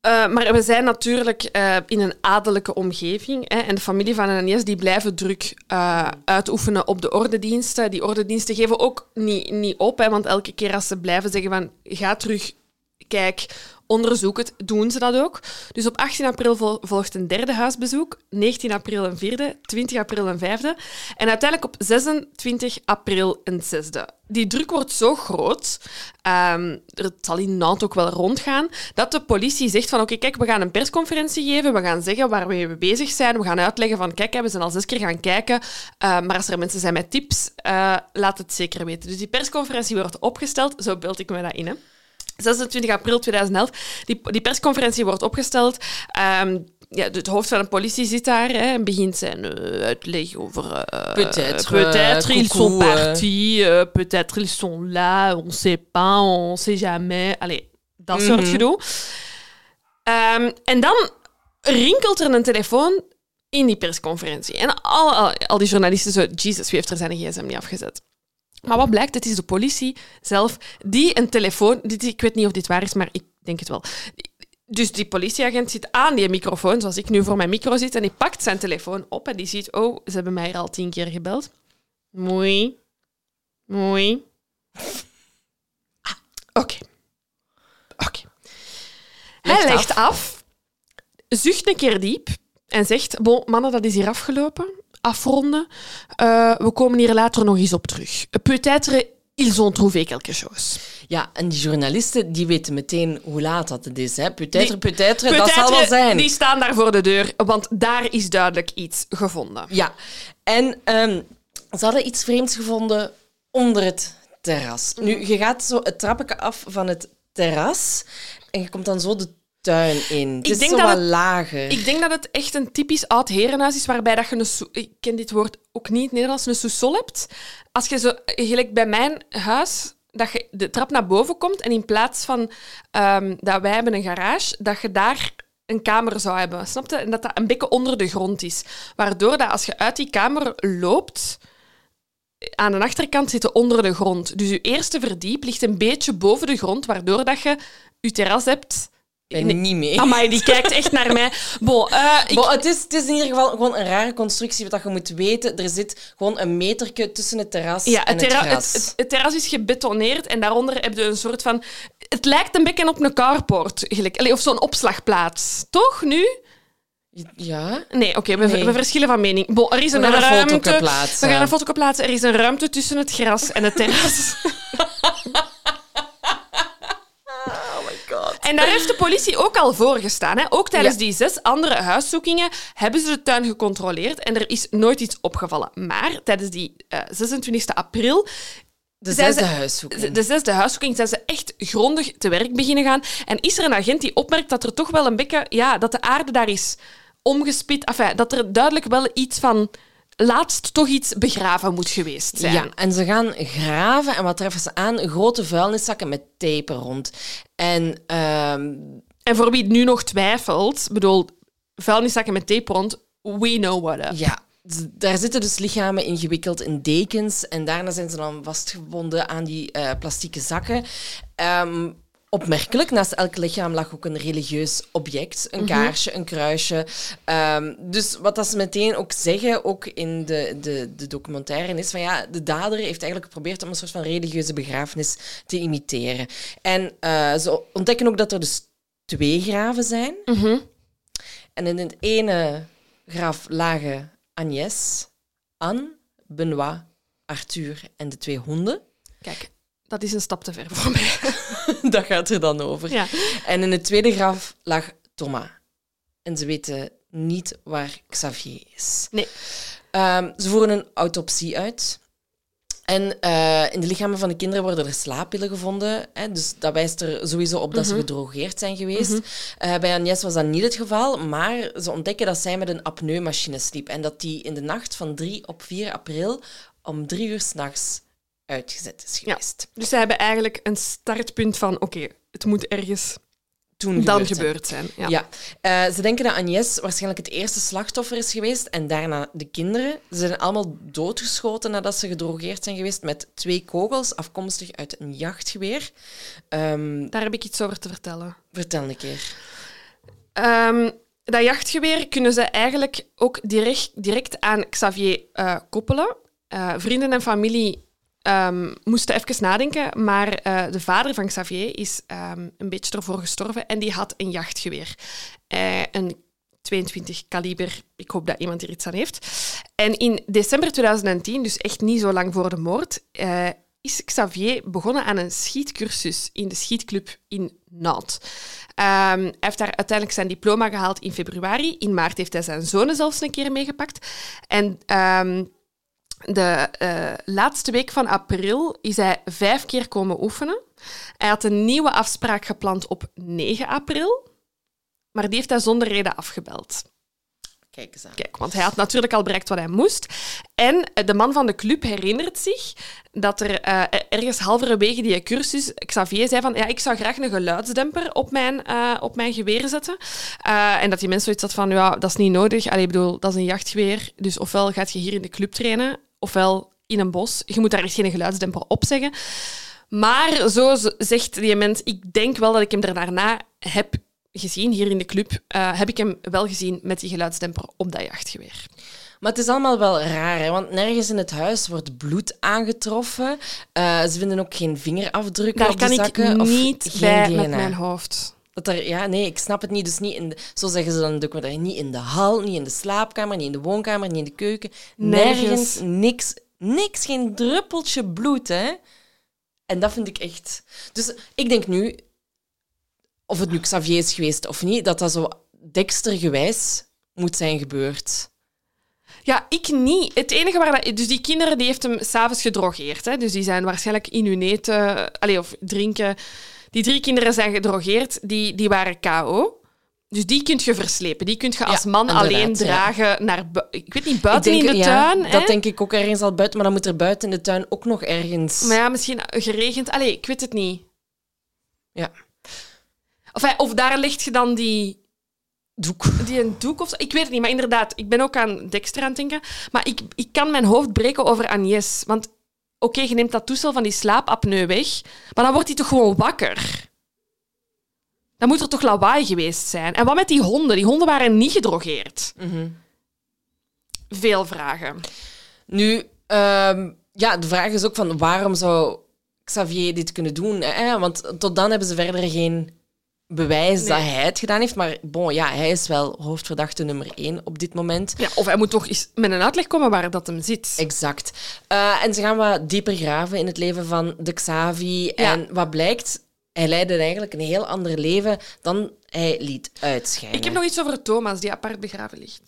Eh, maar we zijn natuurlijk eh, in een adellijke omgeving. Hè, en de familie van Agnes die blijven druk eh, uitoefenen op de ordediensten. Die ordediensten geven ook niet, niet op. Hè, want elke keer als ze blijven zeggen van ga terug, kijk, onderzoek het, doen ze dat ook. Dus op 18 april vol- volgt een derde huisbezoek. 19 april een vierde. 20 april een vijfde. En uiteindelijk op 26 april een zesde. Die druk wordt zo groot, ehm, het zal in Nantes ook wel rondgaan, dat de politie zegt van oké, kijk, we gaan een persconferentie geven, we gaan zeggen waar we bezig zijn, we gaan uitleggen van kijk, we zijn al zes keer gaan kijken, eh, maar als er mensen zijn met tips, eh, laat het zeker weten. Dus die persconferentie wordt opgesteld, zo beeld ik me dat in, hè. 26 april 2011. Die, die persconferentie wordt opgesteld. Ehm, ja, het hoofd van de politie zit daar hè, en begint zijn eh, uitleg over... eh, Peut-être, Peut-être, eh, ils sont eh. partis. euh, Peut-être, ils sont là. On sait pas, on sait jamais. Allee, dat soort Mhm. gedoe. Ehm, en dan rinkelt er een telefoon in die persconferentie. En al, al, al die journalisten zo... Jesus, wie heeft er zijn gsm niet afgezet? Maar wat blijkt, het is de politie zelf die een telefoon... Dit, ik weet niet of dit waar is, maar ik denk het wel. Dus die politieagent zit aan die microfoon, zoals ik nu voor mijn micro zit, en die pakt zijn telefoon op en die ziet... Oh, ze hebben mij hier al tien keer gebeld. Mooi. Mooi. Ah, Oké. Oké. Hij Legt legt af, zucht een keer diep en zegt... Bon, mannen, dat is hier afgelopen. Afronden. Eh, we komen hier later nog eens op terug. Peut-être ils ont trouvé quelque chose. Ja, en die journalisten die weten meteen hoe laat dat het is. Hè. Peut-être, peut-être, dat zal wel zijn. Die staan daar voor de deur, want daar is duidelijk iets gevonden. Ja, en ehm, ze hadden iets vreemds gevonden onder het terras. Nu, je gaat zo het trappetje af van het terras en je komt dan zo de tuin in. Het Ik is denk zo dat wat het- lager. Ik denk dat het echt een typisch oud herenhuis is, waarbij dat je een... Ik ken dit woord ook niet in het Nederlands, een sous-sol hebt. Als je zo... Gelijk bij mijn huis, dat je de trap naar boven komt en in plaats van ehm, dat wij hebben een garage, dat je daar een kamer zou hebben. Snap je? En dat dat een beetje onder de grond is. Waardoor dat als je uit die kamer loopt... Aan de achterkant zitten onder de grond. Dus je eerste verdiep ligt een beetje boven de grond, waardoor dat je je terras hebt... Ben niet mee. Amai, die kijkt echt naar mij. Bon, eh, ik, Maar het, is, het is in ieder geval gewoon een rare constructie. Wat je moet weten, er zit gewoon een metertje tussen het terras ja, en het, het, gras. het, het, het terras is gebetoneerd en daaronder heb je een soort van... Het lijkt een beetje op een carport, gelijk. Of zo'n opslagplaats. Toch, nu? Ja? Nee, oké, we, Nee. we verschillen van mening. Bon, er is We een gaan ruimte... We gaan een foto plaatsen. Er is een ruimte tussen het gras en het terras. En daar heeft de politie ook al voor gestaan. Hè. Ook tijdens Ja. die zes andere huiszoekingen hebben ze de tuin gecontroleerd en er is nooit iets opgevallen. Maar tijdens die eh 26 april De zesde ze- huiszoeking. de zesde huiszoeking zijn ze echt grondig te werk beginnen gaan. En is er een agent die opmerkt dat er toch wel een beetje... Ja, dat de aarde daar is omgespit. Enfin, dat er duidelijk wel iets van... Laatst toch iets begraven moet geweest zijn. Ja, en ze gaan graven en wat treffen ze aan? Grote vuilniszakken met tape rond. En ehm, En voor wie het nu nog twijfelt... bedoel, vuilniszakken met tape rond... We know what up. ja, daar zitten dus lichamen ingewikkeld in dekens en daarna zijn ze dan vastgebonden aan die eh plastieke zakken. Ehm, opmerkelijk, naast elk lichaam lag ook een religieus object. Een kaarsje, een kruisje. Ehm, dus wat dat ze meteen ook zeggen, ook in de, de, de documentaire, is van ja, de dader heeft eigenlijk geprobeerd om een soort van religieuze begrafenis te imiteren. En eh, ze ontdekken ook dat er dus twee graven zijn. Mhm. En in het ene graf lagen Agnès, Anne, Benoît, Arthur en de twee honden. Kijk, dat is een stap te ver voor mij. dat gaat er dan over. Ja. En in het tweede graf lag Thomas. En ze weten niet waar Xavier is. Nee. Ehm, ze voeren een autopsie uit. En eh, in de lichamen van de kinderen worden er slaappillen gevonden. Hè, dus dat wijst er sowieso op dat ze gedrogeerd zijn geweest. Eh, bij Agnès was dat niet het geval, maar ze ontdekken dat zij met een apneumachine sliep. En dat die in de nacht van 3 op 4 april om drie uur s'nachts uitgezet is Ja. geweest. Dus ze hebben eigenlijk een startpunt van... Oké, het moet ergens Toen dan gebeurd zijn. gebeurd zijn. Ja. Ja, Eh, ze denken dat Agnès waarschijnlijk het eerste slachtoffer is geweest en daarna de kinderen. Ze zijn allemaal doodgeschoten nadat ze gedrogeerd zijn geweest met twee kogels afkomstig uit een jachtgeweer. Ehm, Daar heb ik iets over te vertellen. vertel een keer. Ehm, dat jachtgeweer kunnen ze eigenlijk ook direct, direct aan Xavier eh, koppelen. Eh, vrienden en familie ehm, moesten even nadenken, maar eh, de vader van Xavier is ehm, een beetje ervoor gestorven en die had een jachtgeweer. Eh, een 22 kaliber. Ik hoop dat iemand hier iets aan heeft. En in december 2010, dus echt niet zo lang voor de moord, eh, is Xavier begonnen aan een schietcursus in de schietclub in Nantes. Ehm, hij heeft daar uiteindelijk zijn diploma gehaald in februari. In maart heeft hij zijn zonen zelfs een keer meegepakt. En ehm, de eh, laatste week van april is hij vijf keer komen oefenen. Hij had een nieuwe afspraak gepland op 9 april, maar die heeft hij zonder reden afgebeld. Kijk eens aan. Kijk, want hij had natuurlijk al bereikt wat hij moest. En eh, de man van de club herinnert zich dat er eh, ergens halverwege die cursus Xavier zei van ja, ik zou graag een geluidsdemper op mijn, op mijn geweer zetten. En dat die mensen zoiets had van ja, dat is niet nodig. Allee, ik bedoel, dat is een jachtgeweer. Dus ofwel gaat je hier in de club trainen, ofwel in een bos. Je moet daar echt geen geluidsdemper op zeggen. Maar zo zegt die mens, ik denk wel dat ik hem er daarna heb gezien, hier in de club, eh, heb ik hem wel gezien met die geluidsdemper op dat jachtgeweer. Maar het is allemaal wel raar, hè? want nergens in het huis wordt bloed aangetroffen. Eh, ze vinden ook geen vingerafdrukken Daar op kan zakken. ik of niet geen bij DNA. met mijn hoofd. Dat er, ja, nee, ik snap het niet. Dus niet in de, zo zeggen ze dan in de documentaire, niet in de hal, niet in de slaapkamer, niet in de woonkamer, niet in de keuken. Nergens. Nergens, niks, niks, geen druppeltje bloed, hè. En dat vind ik echt... Dus ik denk nu, of het nu Xavier is geweest of niet, dat dat zo Dexter-gewijs moet zijn gebeurd. Ja, ik niet. Het enige waar dat... Dus die kinderen die heeft hem s'avonds gedrogeerd. Hè? Dus die zijn waarschijnlijk in hun eten... Allee, of drinken... Die drie kinderen zijn gedrogeerd. Die, die waren KO. Dus die kun je verslepen. Die kun je als Ja, man alleen ja. dragen naar... Ik weet niet, buiten denk, in de ja, tuin. Dat denk ik ook ergens al buiten, maar dan moet er buiten in de tuin ook nog ergens... Maar ja, misschien geregend. Allee, ik weet het niet. Ja. Of, of daar ligt je dan die, Doek. die een doek of zo. Ik weet het niet, maar inderdaad, ik ben ook aan Dexter aan het denken. Maar ik, ik kan mijn hoofd breken over Agnes. Want oké, je neemt dat toestel van die slaapapneu weg, maar dan wordt hij toch gewoon wakker? Dan moet er toch lawaai geweest zijn? En wat met die honden? Die honden waren niet gedrogeerd. Mhm. Veel vragen. Nu, ehm, ja, de vraag is ook van waarom zou Xavier dit kunnen doen? Hè? Want tot dan hebben ze verder geen bewijs Nee. dat hij het gedaan heeft. Maar bon, ja, hij is wel hoofdverdachte nummer één op dit moment. Ja, of hij moet toch eens met een uitleg komen waar dat hem zit. Exact. Eh, en ze gaan wat dieper graven in het leven van de Xavi. En wat blijkt, hij leidde eigenlijk een heel ander leven dan hij liet uitschijnen. Ik heb nog iets over Thomas, die apart begraven ligt.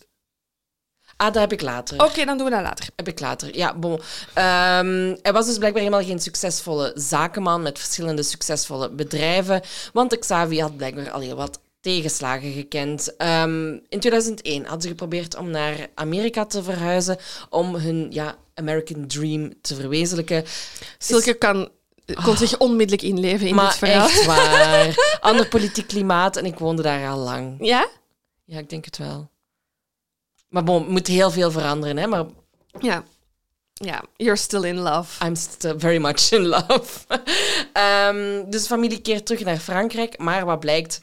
Ah, dat heb ik later. Oké, dan doen we dat later. Heb ik later. Ja, bon. Ehm, hij was dus blijkbaar helemaal geen succesvolle zakenman met verschillende succesvolle bedrijven. Want Xavi had blijkbaar al heel wat tegenslagen gekend. Ehm, in 2001 hadden ze geprobeerd om naar Amerika te verhuizen om hun ja, American Dream te verwezenlijken. Silke kan, kon zich onmiddellijk inleven in maar dit verhaal. echt waar. Ander politiek klimaat en ik woonde daar al lang. Ja? Ja, ik denk het wel. Maar bon, moet heel veel veranderen, hè. Maar Ja. Ja, you're still in love. I'm still very much in love. Ehm, dus de familie keert terug naar Frankrijk, maar wat blijkt,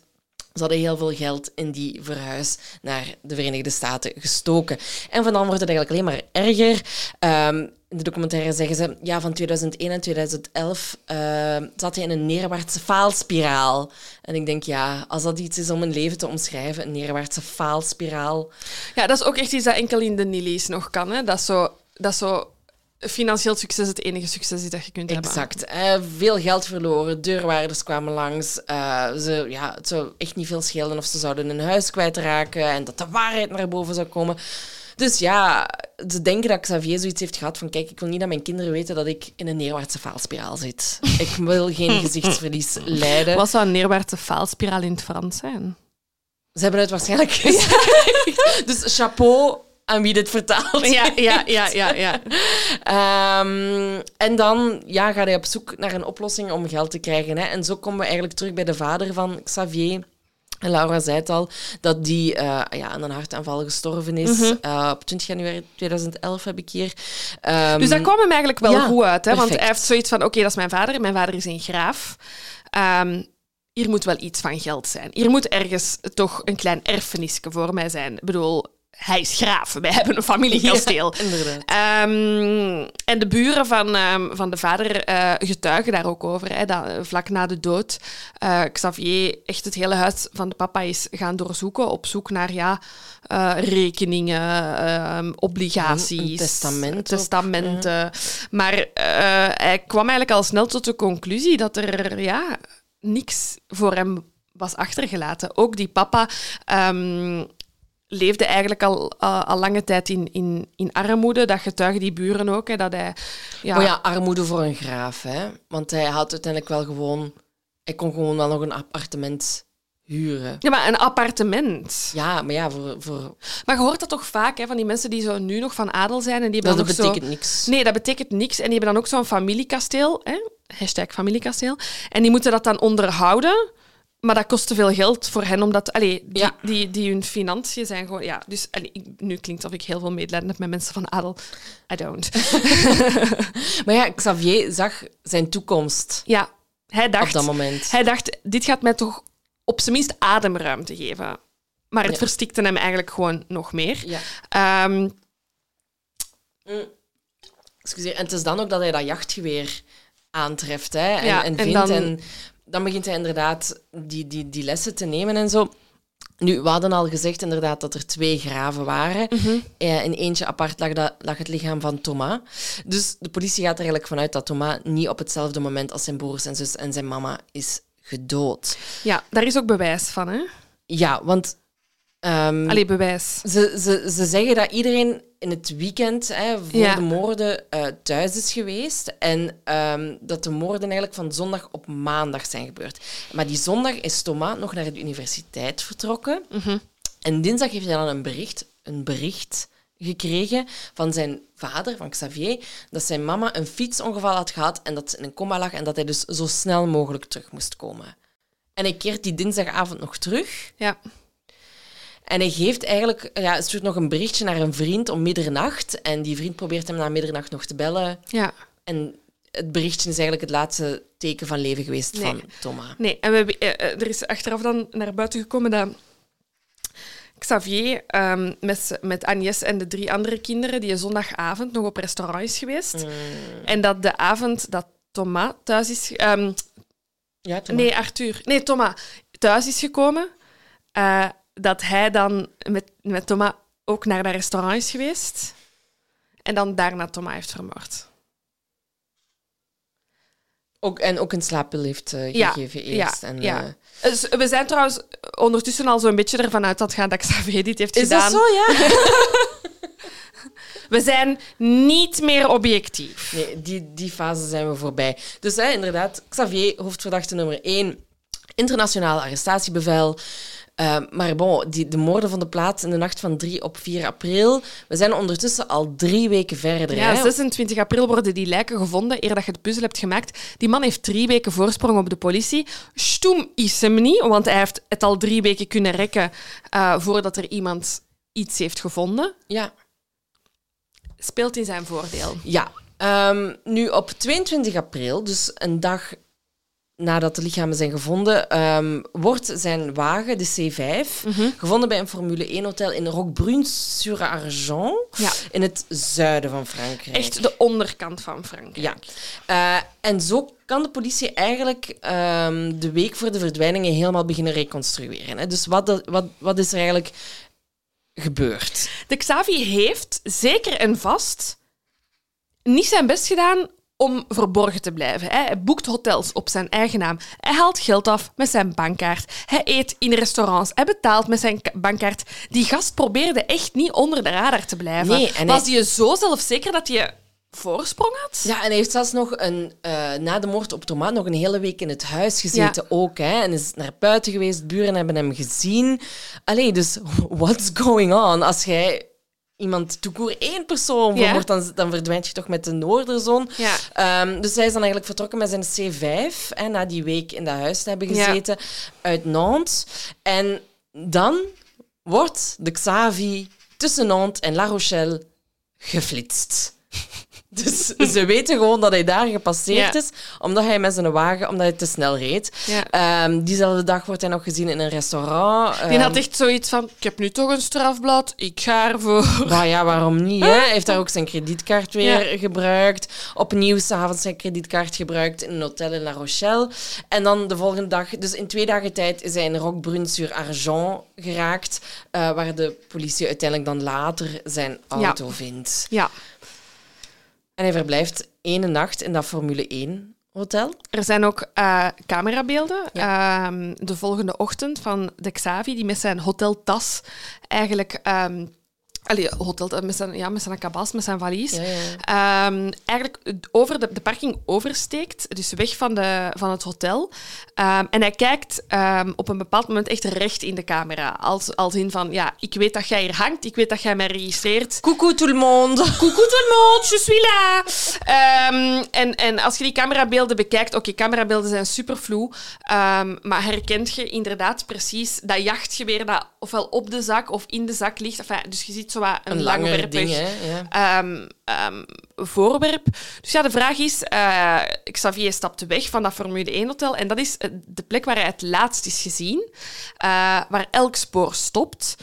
ze hadden heel veel geld in die verhuis naar de Verenigde Staten gestoken. En van dan wordt het eigenlijk alleen maar erger. Ehm, in de documentaire zeggen ze, ja, van 2001 en 2011 ehm, zat hij in een neerwaartse faalspiraal. En ik denk, ja, als dat iets is om een leven te omschrijven, een neerwaartse faalspiraal. Ja, dat is ook echt iets dat enkel in de Nillies nog kan. Hè? Dat, zo, dat zo financieel succes het enige succes is dat je kunt hebben. Exact. Eh, veel geld verloren, deurwaarders kwamen langs. Eh, ze, ja, het zou echt niet veel schelen of ze zouden hun huis kwijtraken en dat de waarheid naar boven zou komen. Dus ja, ze denken dat Xavier zoiets heeft gehad van kijk, ik wil niet dat mijn kinderen weten dat ik in een neerwaartse faalspiraal zit. ik wil geen gezichtsverlies lijden. Wat zou een neerwaartse faalspiraal in het Frans zijn? Ze hebben het waarschijnlijk gezegd. Dus chapeau aan wie dit vertaalt. Ja, ja, ja, ja. ja. Ehm, en dan ja, gaat hij op zoek naar een oplossing om geld te krijgen. Hè. En zo komen we eigenlijk terug bij de vader van Xavier. En Laura zei het al, dat die eh, ja, aan een hartaanval gestorven is. Mhm. Eh, op 20 januari 2011 heb ik hier. Ehm, Dus dat kwam hem eigenlijk wel ja, goed uit. Hè? Want hij heeft zoiets van, oké, dat is mijn vader. Mijn vader is een graaf. Ehm, hier moet wel iets van geld zijn. Hier moet ergens toch een klein erfenisje voor mij zijn. Ik bedoel, hij is graaf. Wij hebben een familiekasteel. Ja. Ehm, en de buren van, ehm, van de vader eh, getuigen daar ook over. Hè, dat eh, vlak na de dood eh, Xavier echt het hele huis van de papa is gaan doorzoeken. Op zoek naar ja, rekeningen, ehm, obligaties. Een testament ook, Testamenten. Maar hij kwam eigenlijk al snel tot de conclusie dat er ja, niks voor hem was achtergelaten. Ook die papa leefde eigenlijk al, al lange tijd in, in, in armoede. Dat getuigen die buren ook. Hè, dat hij, ja, Oh ja, armoede voor een graaf. Hè. Want hij had uiteindelijk wel gewoon... Hij kon gewoon wel nog een appartement huren. Ja, maar een appartement. Ja, maar ja, voor, voor, Maar je hoort dat toch vaak, hè, van die mensen die zo nu nog van adel zijn en die dat, hebben dat nog betekent zo... niks. Nee, dat betekent niks. En die hebben dan ook zo'n familiekasteel. Hè? Hashtag familiekasteel. En die moeten dat dan onderhouden. Maar dat kost te veel geld voor hen, omdat allee, die, Ja. die, die hun financiën zijn gewoon... Ja, dus allee, ik- nu klinkt het of ik heel veel medelijden heb met mensen van adel. I don't. Maar ja, Xavier zag zijn toekomst ja, hij op dacht... dat moment. Hij dacht, dit gaat mij toch op zijn minst ademruimte geven. Maar het Ja. verstikte hem eigenlijk gewoon nog meer. Ja. Ehm, Excuseer. En het is dan ook dat hij dat jachtgeweer aantreft hè, en, Ja, en en vindt. dan- En dan begint hij inderdaad die, die, die lessen te nemen en zo. Nu, we hadden al gezegd inderdaad dat er twee graven waren. Eh, in eentje apart lag, dat, lag het lichaam van Thomas. Dus de politie gaat er eigenlijk vanuit dat Thomas niet op hetzelfde moment als zijn broers en zus en zijn mama is gedood. Ja, daar is ook bewijs van, hè? Ja, want ehm, Allee, bewijs. ze, ze, ze zeggen dat iedereen in het weekend hè, voor Ja. de moorden eh, thuis is geweest. En ehm, dat de moorden eigenlijk van zondag op maandag zijn gebeurd. Maar die zondag is Thomas nog naar de universiteit vertrokken. En dinsdag heeft hij dan een bericht, een bericht gekregen van zijn vader, van Xavier, dat zijn mama een fietsongeval had gehad en dat ze in een coma lag en dat hij dus zo snel mogelijk terug moest komen. En hij keert die dinsdagavond nog terug. Ja. En hij geeft eigenlijk, ja, stuurt nog een berichtje naar een vriend om middernacht. En die vriend probeert hem na middernacht nog te bellen. Ja. En het berichtje is eigenlijk het laatste teken van leven geweest Nee. van Thomas. Nee, en we, eh, eh, er is achteraf dan naar buiten gekomen dat Xavier ehm, met, met Agnès en de drie andere kinderen die zondagavond nog op restaurant is geweest. En dat de avond dat Thomas thuis is... ehm, Ja, Thomas. nee, Arthur. Nee, Thomas thuis is gekomen. eh, dat hij dan met, met Thomas ook naar dat restaurant is geweest. En dan daarna Thomas heeft vermoord. Ook, en ook een slaappil heeft eh, Ja, gegeven eerst. ja, en, ja. eh, Dus we zijn trouwens ondertussen al zo'n beetje ervan uit dat gaan dat Xavier dit heeft is gedaan. dat zo, ja? We zijn niet meer objectief. Nee, die, die fase zijn we voorbij. Dus hè, inderdaad, Xavier, hoofdverdachte nummer 1, internationaal arrestatiebevel. Eh, maar bon, die, de moorden vonden plaats in de nacht van 3 op 4 april. We zijn ondertussen al drie weken verder. Ja, hè. 26 april worden die lijken gevonden, eer dat je de puzzel hebt gemaakt. Die man heeft drie weken voorsprong op de politie. Stoem is hem niet, want hij heeft het al drie weken kunnen rekken eh, voordat er iemand iets heeft gevonden. Ja. Speelt in zijn voordeel. Ja, ehm, nu op 22 april, dus een dag nadat de lichamen zijn gevonden, ehm, wordt zijn wagen, de C5, gevonden bij een Formule 1-hotel in Roquebrune-sur-Argent, Ja. in het zuiden van Frankrijk. Echt de onderkant van Frankrijk. Ja. Eh, en zo kan de politie eigenlijk ehm, de week voor de verdwijningen helemaal beginnen reconstrueren. Hè. Dus wat, wat, wat is er eigenlijk gebeurd? De Xavi heeft zeker en vast niet zijn best gedaan om verborgen te blijven. Hij boekt hotels op zijn eigen naam. Hij haalt geld af met zijn bankkaart. Hij eet in restaurants. Hij betaalt met zijn ka- bankkaart. Die gast probeerde echt niet onder de radar te blijven. Nee, en Was hij- hij zo zelfzeker dat hij voorsprong had? Ja, en hij heeft zelfs nog een, eh, na de moord op Thomas nog een hele week in het huis gezeten ook. Hè, en is naar buiten geweest, buren hebben hem gezien. Allee, dus what's going on? Als jij iemand toekoer één persoon Ja. dan, dan verdwijnt je toch met de Noorderzon. Ja. Ehm, dus hij is dan eigenlijk vertrokken met zijn C5, hè, na die week in dat huis te hebben Ja. gezeten, uit Nantes. En dan wordt de Xavi tussen Nantes en La Rochelle geflitst. Dus ze weten gewoon dat hij daar gepasseerd Ja. is, omdat hij met zijn wagen omdat hij te snel reed. Ja. Ehm, diezelfde dag wordt hij nog gezien in een restaurant. Die had Ehm, echt zoiets van, ik heb nu toch een strafblad, ik ga ervoor. Maar ja, waarom niet? Hè? Hij heeft daar ook zijn kredietkaart weer Ja. gebruikt. Opnieuw s'avonds zijn kredietkaart gebruikt in een hotel in La Rochelle. En dan de volgende dag, dus in twee dagen tijd, is hij in Roquebrune-sur-Argent geraakt, eh, waar de politie uiteindelijk dan later zijn auto vindt. Ja. En hij verblijft één nacht in dat Formule 1 hotel. Er zijn ook eh, camerabeelden ehm, de volgende ochtend van de Xavi, die met zijn hoteltas eigenlijk... ehm allee, hotel, met zijn, ja, met zijn kabas, met zijn valies. Ja, ja. ehm, eigenlijk over de, de parking oversteekt, dus weg van, de, van het hotel. Ehm, en hij kijkt ehm, op een bepaald moment echt recht in de camera. Als, als in van, ja, ik weet dat jij hier hangt, ik weet dat jij mij registreert. Coucou tout le monde. Coucou tout le monde, je suis là. En, en als je die camerabeelden bekijkt, oké, camerabeelden zijn supervloe, maar herkent je inderdaad precies dat jachtgeweer dat ofwel op de zak of in de zak ligt. Enfin, dus je ziet zo wat een, Een langer ding? Ja. ehm, ehm, voorwerp. Dus ja, de vraag is, eh, Xavier stapte weg van dat Formule 1-hotel en dat is eh, de plek waar hij het laatst is gezien, eh, waar elk spoor stopt.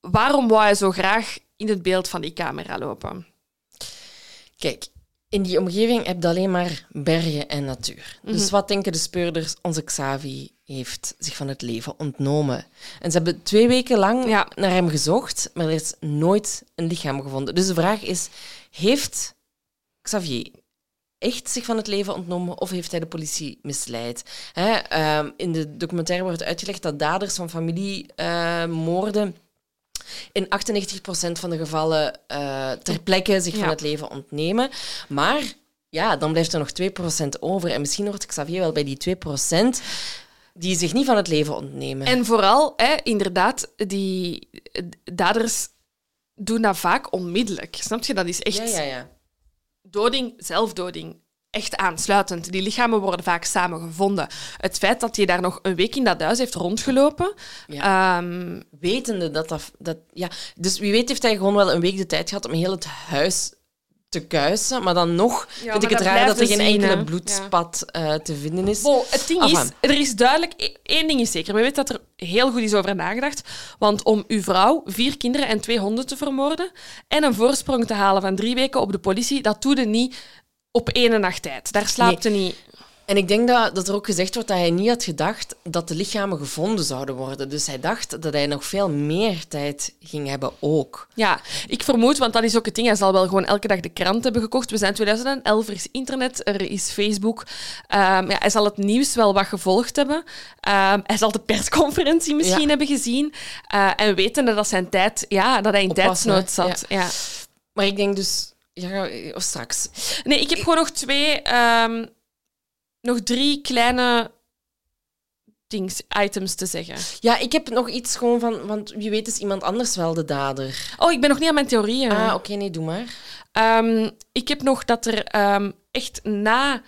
Waarom wou hij zo graag in het beeld van die camera lopen? Kijk, In die omgeving heb je alleen maar bergen en natuur. Dus Mhm. wat denken de speurders? Onze Xavi heeft zich van het leven ontnomen. En ze hebben twee weken lang Ja. naar hem gezocht, maar er is nooit een lichaam gevonden. Dus de vraag is, heeft Xavier echt zich van het leven ontnomen of heeft hij de politie misleid? Hè, ehm, in de documentaire wordt uitgelegd dat daders van familiemoorden in 98% van de gevallen eh, ter plekke zich van het leven ontnemen. Maar ja, dan blijft er nog 2% over. En misschien hoort Xavier wel bij die 2% die zich niet van het leven ontnemen. En vooral, hè, inderdaad, die daders doen dat vaak onmiddellijk. Snap je? Dat is echt ja, ja, ja. doding, zelfdoding. Echt aansluitend. Die lichamen worden vaak samen gevonden. Het feit dat hij daar nog een week in dat huis heeft rondgelopen. ehm, Wetende dat dat, dat... Ja, dus wie weet heeft hij gewoon wel een week de tijd gehad om heel het huis te kuisen. Maar dan nog vind ik het raar dat er geen zien, enkele bloedspat eh, te vinden is. Bon, het ding is, er is duidelijk... e- één ding is zeker. We weten dat er heel goed is over nagedacht. Want om uw vrouw, vier kinderen en twee honden te vermoorden en een voorsprong te halen van drie weken op de politie, dat doe je niet op één nacht tijd. Daar slaapt je niet... En ik denk dat, dat er ook gezegd wordt dat hij niet had gedacht dat de lichamen gevonden zouden worden. Dus hij dacht dat hij nog veel meer tijd ging hebben ook. Ja, ik vermoed, want dat is ook het ding, hij zal wel gewoon elke dag de krant hebben gekocht. We zijn 2011, er is internet, er is Facebook. Ehm, ja, hij zal het nieuws wel wat gevolgd hebben. Ehm, hij zal de persconferentie misschien Ja. hebben gezien. Eh, en wetende dat zijn tijd, ja, dat hij in Op was, tijdsnood zat. Ja. Maar ik denk dus... Ja, of straks. Nee, ik heb gewoon nog twee, ehm, nog drie kleine dings, items te zeggen. Ja, ik heb nog iets gewoon van... Want wie weet is iemand anders wel de dader. Oh, ik ben nog niet aan mijn theorieën. Ah, oké, nee, doe maar. Ehm, ik heb nog dat er ehm, echt na,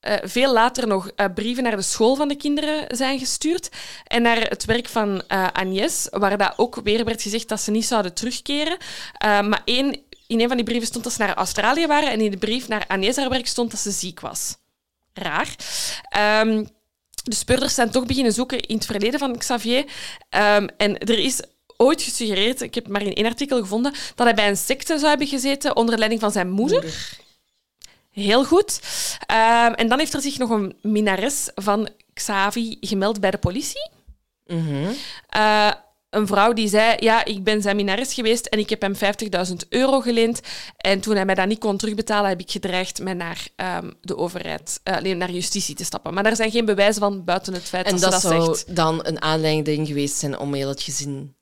eh, veel later nog eh, brieven naar de school van de kinderen zijn gestuurd. En naar het werk van eh Agnès, waar dat ook weer werd gezegd dat ze niet zouden terugkeren. Maar één, in een van die brieven stond dat ze naar Australië waren. En in de brief naar haar werk stond dat ze ziek was. Raar. Ehm, de speurders zijn toch beginnen zoeken in het verleden van Xavier. Ehm, en er is ooit gesuggereerd, ik heb het maar in één artikel gevonden, dat hij bij een secte zou hebben gezeten onder leiding van zijn moeder. Heel goed. Ehm, en dan heeft er zich nog een minares van Xavi gemeld bij de politie. Mhm. Eh, een vrouw die zei, ja, ik ben zijn minares geweest en ik heb hem 50.000 euro geleend. En toen hij mij dat niet kon terugbetalen, heb ik gedreigd mij naar ehm, de overheid, eh, nee, naar justitie te stappen. Maar daar zijn geen bewijzen van buiten het feit En dat, dat, ze dat zou zegt. dan een aanleiding geweest zijn om heel het gezin...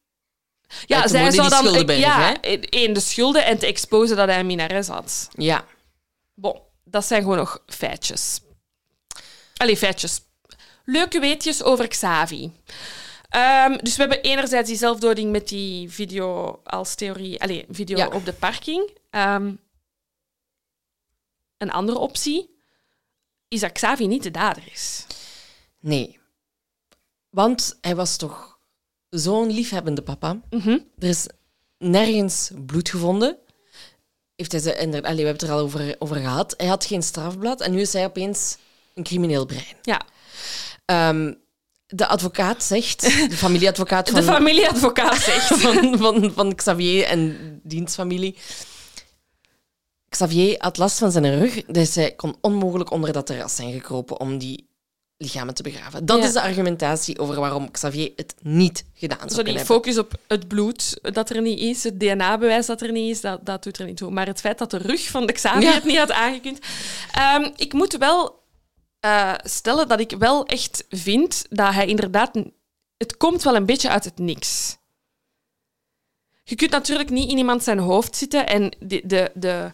Ja, zij zou dan schuldenberg, ja, één, de schulden en te exposen dat hij een minares had. Ja. Bon, dat zijn gewoon nog feitjes. Allee, feitjes. Leuke weetjes over Xavi. Ehm, dus we hebben enerzijds die zelfdoding met die video als theorie, allee, video Ja. op de parking. Ehm, een andere optie is dat Xavi niet de dader is. Nee. Want hij was toch zo'n liefhebbende papa. Mhm. Er is nergens bloed gevonden. Heeft hij ze, inderdaad, allee, we hebben het er al over, over gehad. Hij had geen strafblad en nu is hij opeens een crimineel brein. Ja, Ehm, de advocaat zegt, de familieadvocaat van, de familieadvocaat zegt. van, van, van Xavier en dienstfamilie. Xavier had last van zijn rug, dus hij kon onmogelijk onder dat terras zijn gekropen om die lichamen te begraven. Dat Ja. is de argumentatie over waarom Xavier het niet gedaan zou kunnen hebben. focus op het bloed dat er niet is, het DNA-bewijs dat er niet is, dat, dat doet er niet toe. Maar het feit dat de rug van de Xavier Ja. het niet had aangekund. Ehm, ik moet wel eh, stellen dat ik wel echt vind dat hij inderdaad... Het komt wel een beetje uit het niks. Je kunt natuurlijk niet in iemand zijn hoofd zitten en de, de, de,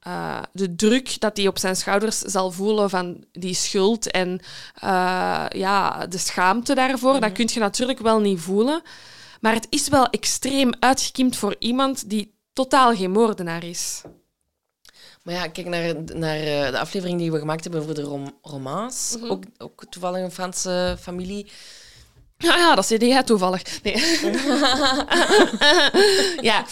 eh, de druk dat hij op zijn schouders zal voelen van die schuld en eh, ja, de schaamte daarvoor, dat kun je natuurlijk wel niet voelen. Maar het is wel extreem uitgekiemd voor iemand die totaal geen moordenaar is. Maar ja, kijk naar, naar eh, de aflevering die we gemaakt hebben over de rom romans. Mhm. ook, ook toevallig een Franse familie. Ja, ja dat zei jij toevallig. Nee. ja,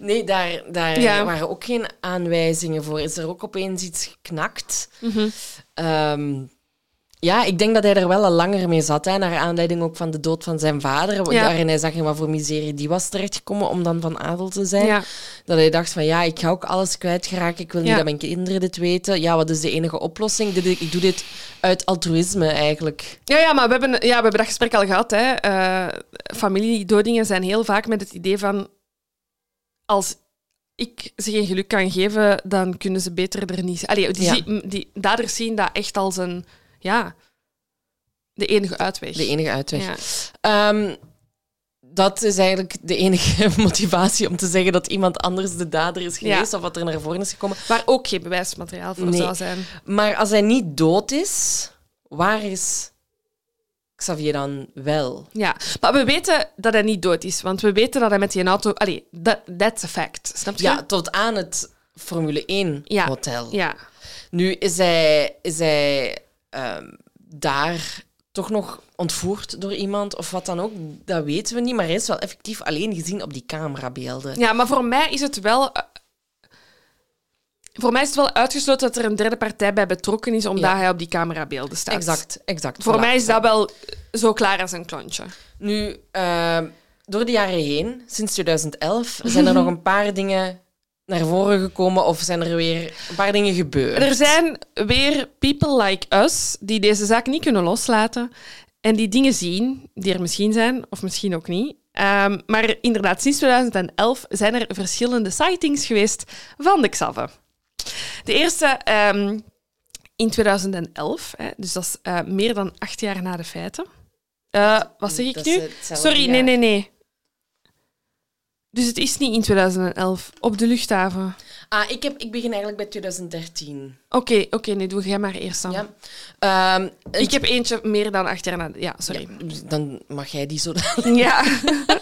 Nee, daar, daar Ja. waren ook geen aanwijzingen voor. Is er ook opeens iets geknakt? Ehm, Ja, ik denk dat hij er wel al langer mee zat. Hè, naar aanleiding ook van de dood van zijn vader. Ja. Waarin hij zag in wat voor miserie die was terechtgekomen om dan van adel te zijn. Ja. Dat hij dacht van ja, ik ga ook alles kwijtgeraken. Ik wil niet Ja. dat mijn kinderen dit weten. Ja, wat is de enige oplossing? Ik doe dit uit altruïsme eigenlijk. Ja, ja, maar we hebben, ja, we hebben dat gesprek al gehad. Hè. Eh, familiedodingen zijn heel vaak met het idee van... Als ik ze geen geluk kan geven, dan kunnen ze beter er niet... Allee, die, zie- die daders zien dat echt als een... Ja, de enige uitweg. De enige uitweg. Ja. Ehm, dat is eigenlijk de enige motivatie om te zeggen dat iemand anders de dader is geweest Ja. of wat er naar voren is gekomen. Waar ook geen bewijsmateriaal voor Nee. zou zijn. Maar als hij niet dood is, waar is Xavier dan wel? Ja, maar we weten dat hij niet dood is, want we weten dat hij met die auto... Allee, that, that's a fact. Snap je? Ja, tot aan het Formule 1 Ja. hotel. Ja. Nu is hij, is hij ehm, daar toch nog ontvoerd door iemand of wat dan ook. Dat weten we niet, maar hij is wel effectief alleen gezien op die camerabeelden. Ja, maar voor mij is het wel. eh, Voor mij is het wel uitgesloten dat er een derde partij bij betrokken is, omdat Ja. hij op die camerabeelden staat. Exact, exact. Voor Voilà. mij is dat wel zo klaar als een klontje. Nu, ehm, door de jaren heen, sinds 2011, zijn er nog een paar dingen naar voren gekomen of zijn er weer een paar dingen gebeurd. Er zijn weer people like us die deze zaak niet kunnen loslaten en die dingen zien die er misschien zijn of misschien ook niet. Ehm, maar inderdaad, sinds 2011 zijn er verschillende sightings geweest van de Xave. De eerste ehm, in 2011, hè, dus dat is eh, meer dan acht jaar na de feiten. Eh, wat zeg ik nu? Sorry, nee, nee, nee. Dus het is niet in 2011 op de luchthaven. Ah, ik, heb, ik begin eigenlijk bij 2013. Oké, oké, nee, doe jij maar eerst dan. Ja. Ehm, Ik heb eentje meer dan acht jaar na... Ja, sorry. Dan mag jij die zo. Ja.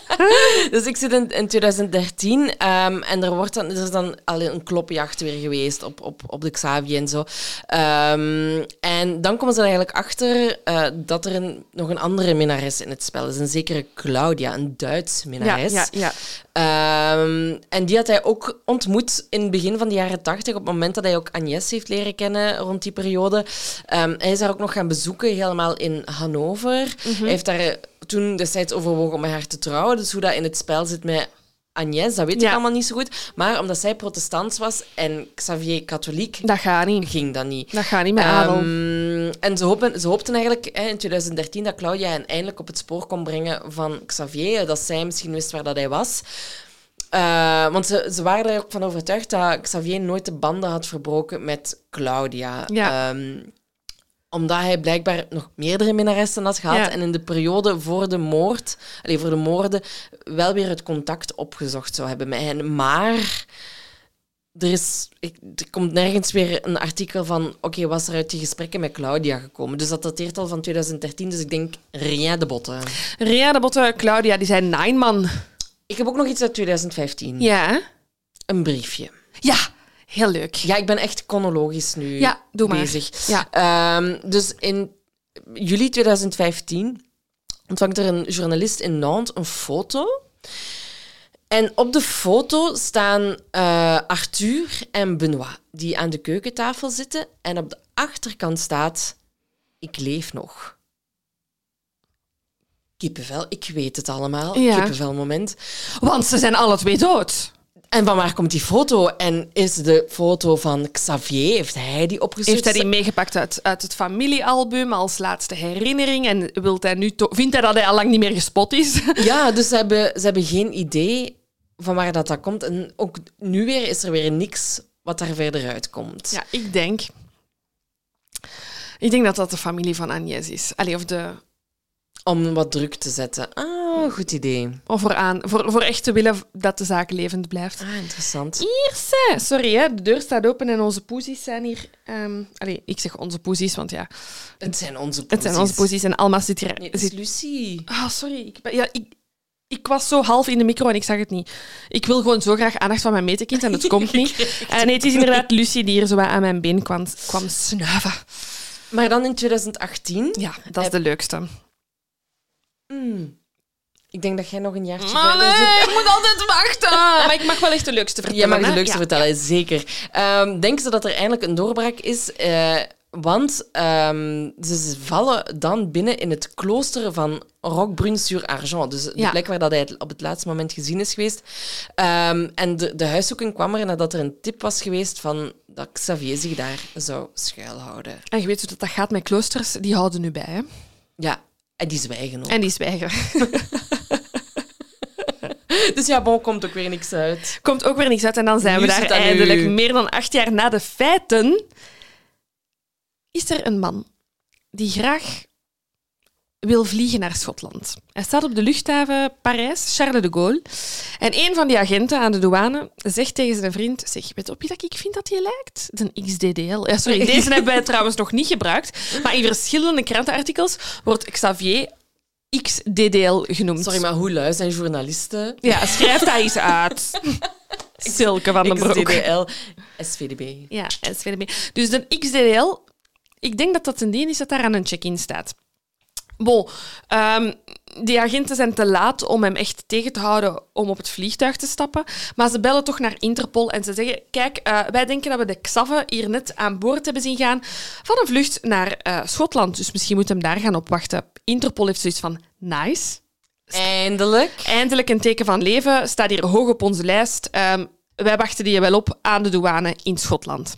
dus ik zit in, in 2013 ehm, en er, wordt dan, er is dan al een klopjacht weer geweest op, op, op de Xavier en zo. Ehm, en dan komen ze er eigenlijk achter eh, dat er een, nog een andere minnares in het spel is. Een zekere Claudia, een Duits Ja, minnares. ja, ja. Ehm, en die had hij ook ontmoet in begin van de jaren tachtig, op het moment dat hij ook Agnes heeft leren kennen rond die periode. Ehm, hij is haar ook nog gaan bezoeken, helemaal in Hannover. Hij heeft daar eh, toen destijds overwogen om met haar te trouwen. Dus hoe dat in het spel zit met Agnes, dat weet Ja. ik allemaal niet zo goed. Maar omdat zij protestants was en Xavier katholiek, Dat gaat niet. ging dat niet. Dat gaat niet met. Ehm, en ze, hopen, ze hoopten eigenlijk hè, in 2013 dat Claudia hen eindelijk op het spoor kon brengen van Xavier. Dat zij misschien wist waar dat hij was. Eh, want ze, ze waren er ook van overtuigd dat Xavier nooit de banden had verbroken met Claudia. Ja. Ehm, omdat hij blijkbaar nog meerdere minnaressen had gehad. Ja. En in de periode voor de moord, allee, voor de moorden, wel weer het contact opgezocht zou hebben met hen. Maar er, is, ik, er komt nergens weer een artikel van, oké, was er uit die gesprekken met Claudia gekomen? Dus dat dateert al van 2013, dus ik denk, rien de botten. Ria de Botte, Claudia, die zijn nine man. Ik heb ook nog iets uit 2015. Ja? Een briefje. Ja, heel leuk. Ja, ik ben echt chronologisch nu Ja, doe maar. bezig. Ja. Ehm, dus in juli 2015 ontvangt er een journalist in Nantes een foto. En op de foto staan eh, Arthur en Benoit, die aan de keukentafel zitten. En op de achterkant staat: Ik leef nog. Kippenvel, ik weet het allemaal. Ja. Kippenvel moment. Want ze zijn alle twee dood. En van waar komt die foto? En is de foto van Xavier, heeft hij die opgestuurd? Heeft hij die meegepakt uit, uit het familiealbum als laatste herinnering? En wilt hij nu vindt hij dat hij al lang niet meer gespot is? Ja, dus ze hebben, ze hebben geen idee van waar dat, dat komt. En ook nu weer is er weer niks wat daar verder uitkomt. Ja, ik denk... Ik denk dat dat de familie van Agnès is. Allee, of, de, Om wat druk te zetten. Ah, goed idee. of voor, aan, voor, voor echt te willen dat de zaak levend blijft. Ah, interessant. Hier zijn... Sorry, hè, de deur staat open en onze poesies zijn hier... ehm allee, ik zeg onze poesies, want ja, Het zijn onze het zijn onze poesies en Alma zit hier... Nee, het is Lucie. Ah, sorry. Ik, ben- ja, ik, ik was zo half in de micro en ik zag het niet. Ik wil gewoon zo graag aandacht van mijn metekind en het komt niet. En nee, het is inderdaad Lucie die hier zo aan mijn been kwam, kwam snuiven. Maar dan in 2018... Ja, dat is de leukste. Hmm, ik denk dat jij nog een jaartje Maar verder zit. nee, ik moet altijd wachten. Maar ik mag wel echt de leukste vertellen. Jij mag de hè? leukste Ja. vertellen, zeker. Ehm denk ze dat er eindelijk een doorbraak is? Eh, Want ehm, ze vallen dan binnen in het klooster van Roquebrune-sur-Argent. Dus de Ja. plek waar dat hij op het laatste moment gezien is geweest. Ehm, en de, de huiszoeking kwam er nadat er een tip was geweest van dat Xavier zich daar zou schuilhouden. En je weet hoe dat, dat gaat met kloosters, die houden nu bij. Hè? Ja, en die zwijgen ook. En die zwijgen. Dus ja, bon, komt ook weer niks uit. Komt ook weer niks uit en dan zijn we daar nu. eindelijk. Meer dan acht jaar na de feiten is er een man die graag wil vliegen naar Schotland. Hij staat op de luchthaven Parijs, Charles de Gaulle. En een van die agenten aan de douane zegt tegen zijn vriend... Zeg, weet je op wie dat ik vind dat hij lijkt? Een XDDL. Ja, sorry, deze hebben wij trouwens nog niet gebruikt. Maar in verschillende krantenartikels wordt Xavier XDDL genoemd. Sorry, maar hoe lui zijn journalisten? Ja, schrijf dat eens uit. Silke van den Broek. XDDL, SVDB. Ja, SVDB. Dus de XDDL, ik denk dat dat een ding is dat daar aan een check-in staat. Bon, ehm, die agenten zijn te laat om hem echt tegen te houden om op het vliegtuig te stappen. Maar ze bellen toch naar Interpol en ze zeggen: Kijk, eh, wij denken dat we de Xave hier net aan boord hebben zien gaan van een vlucht naar eh, Schotland. Dus misschien moet hem daar gaan opwachten. Interpol heeft zoiets van: Nice. Eindelijk. Eindelijk een teken van leven. Staat hier hoog op onze lijst. Ehm, wij wachten die wel op aan de douane in Schotland.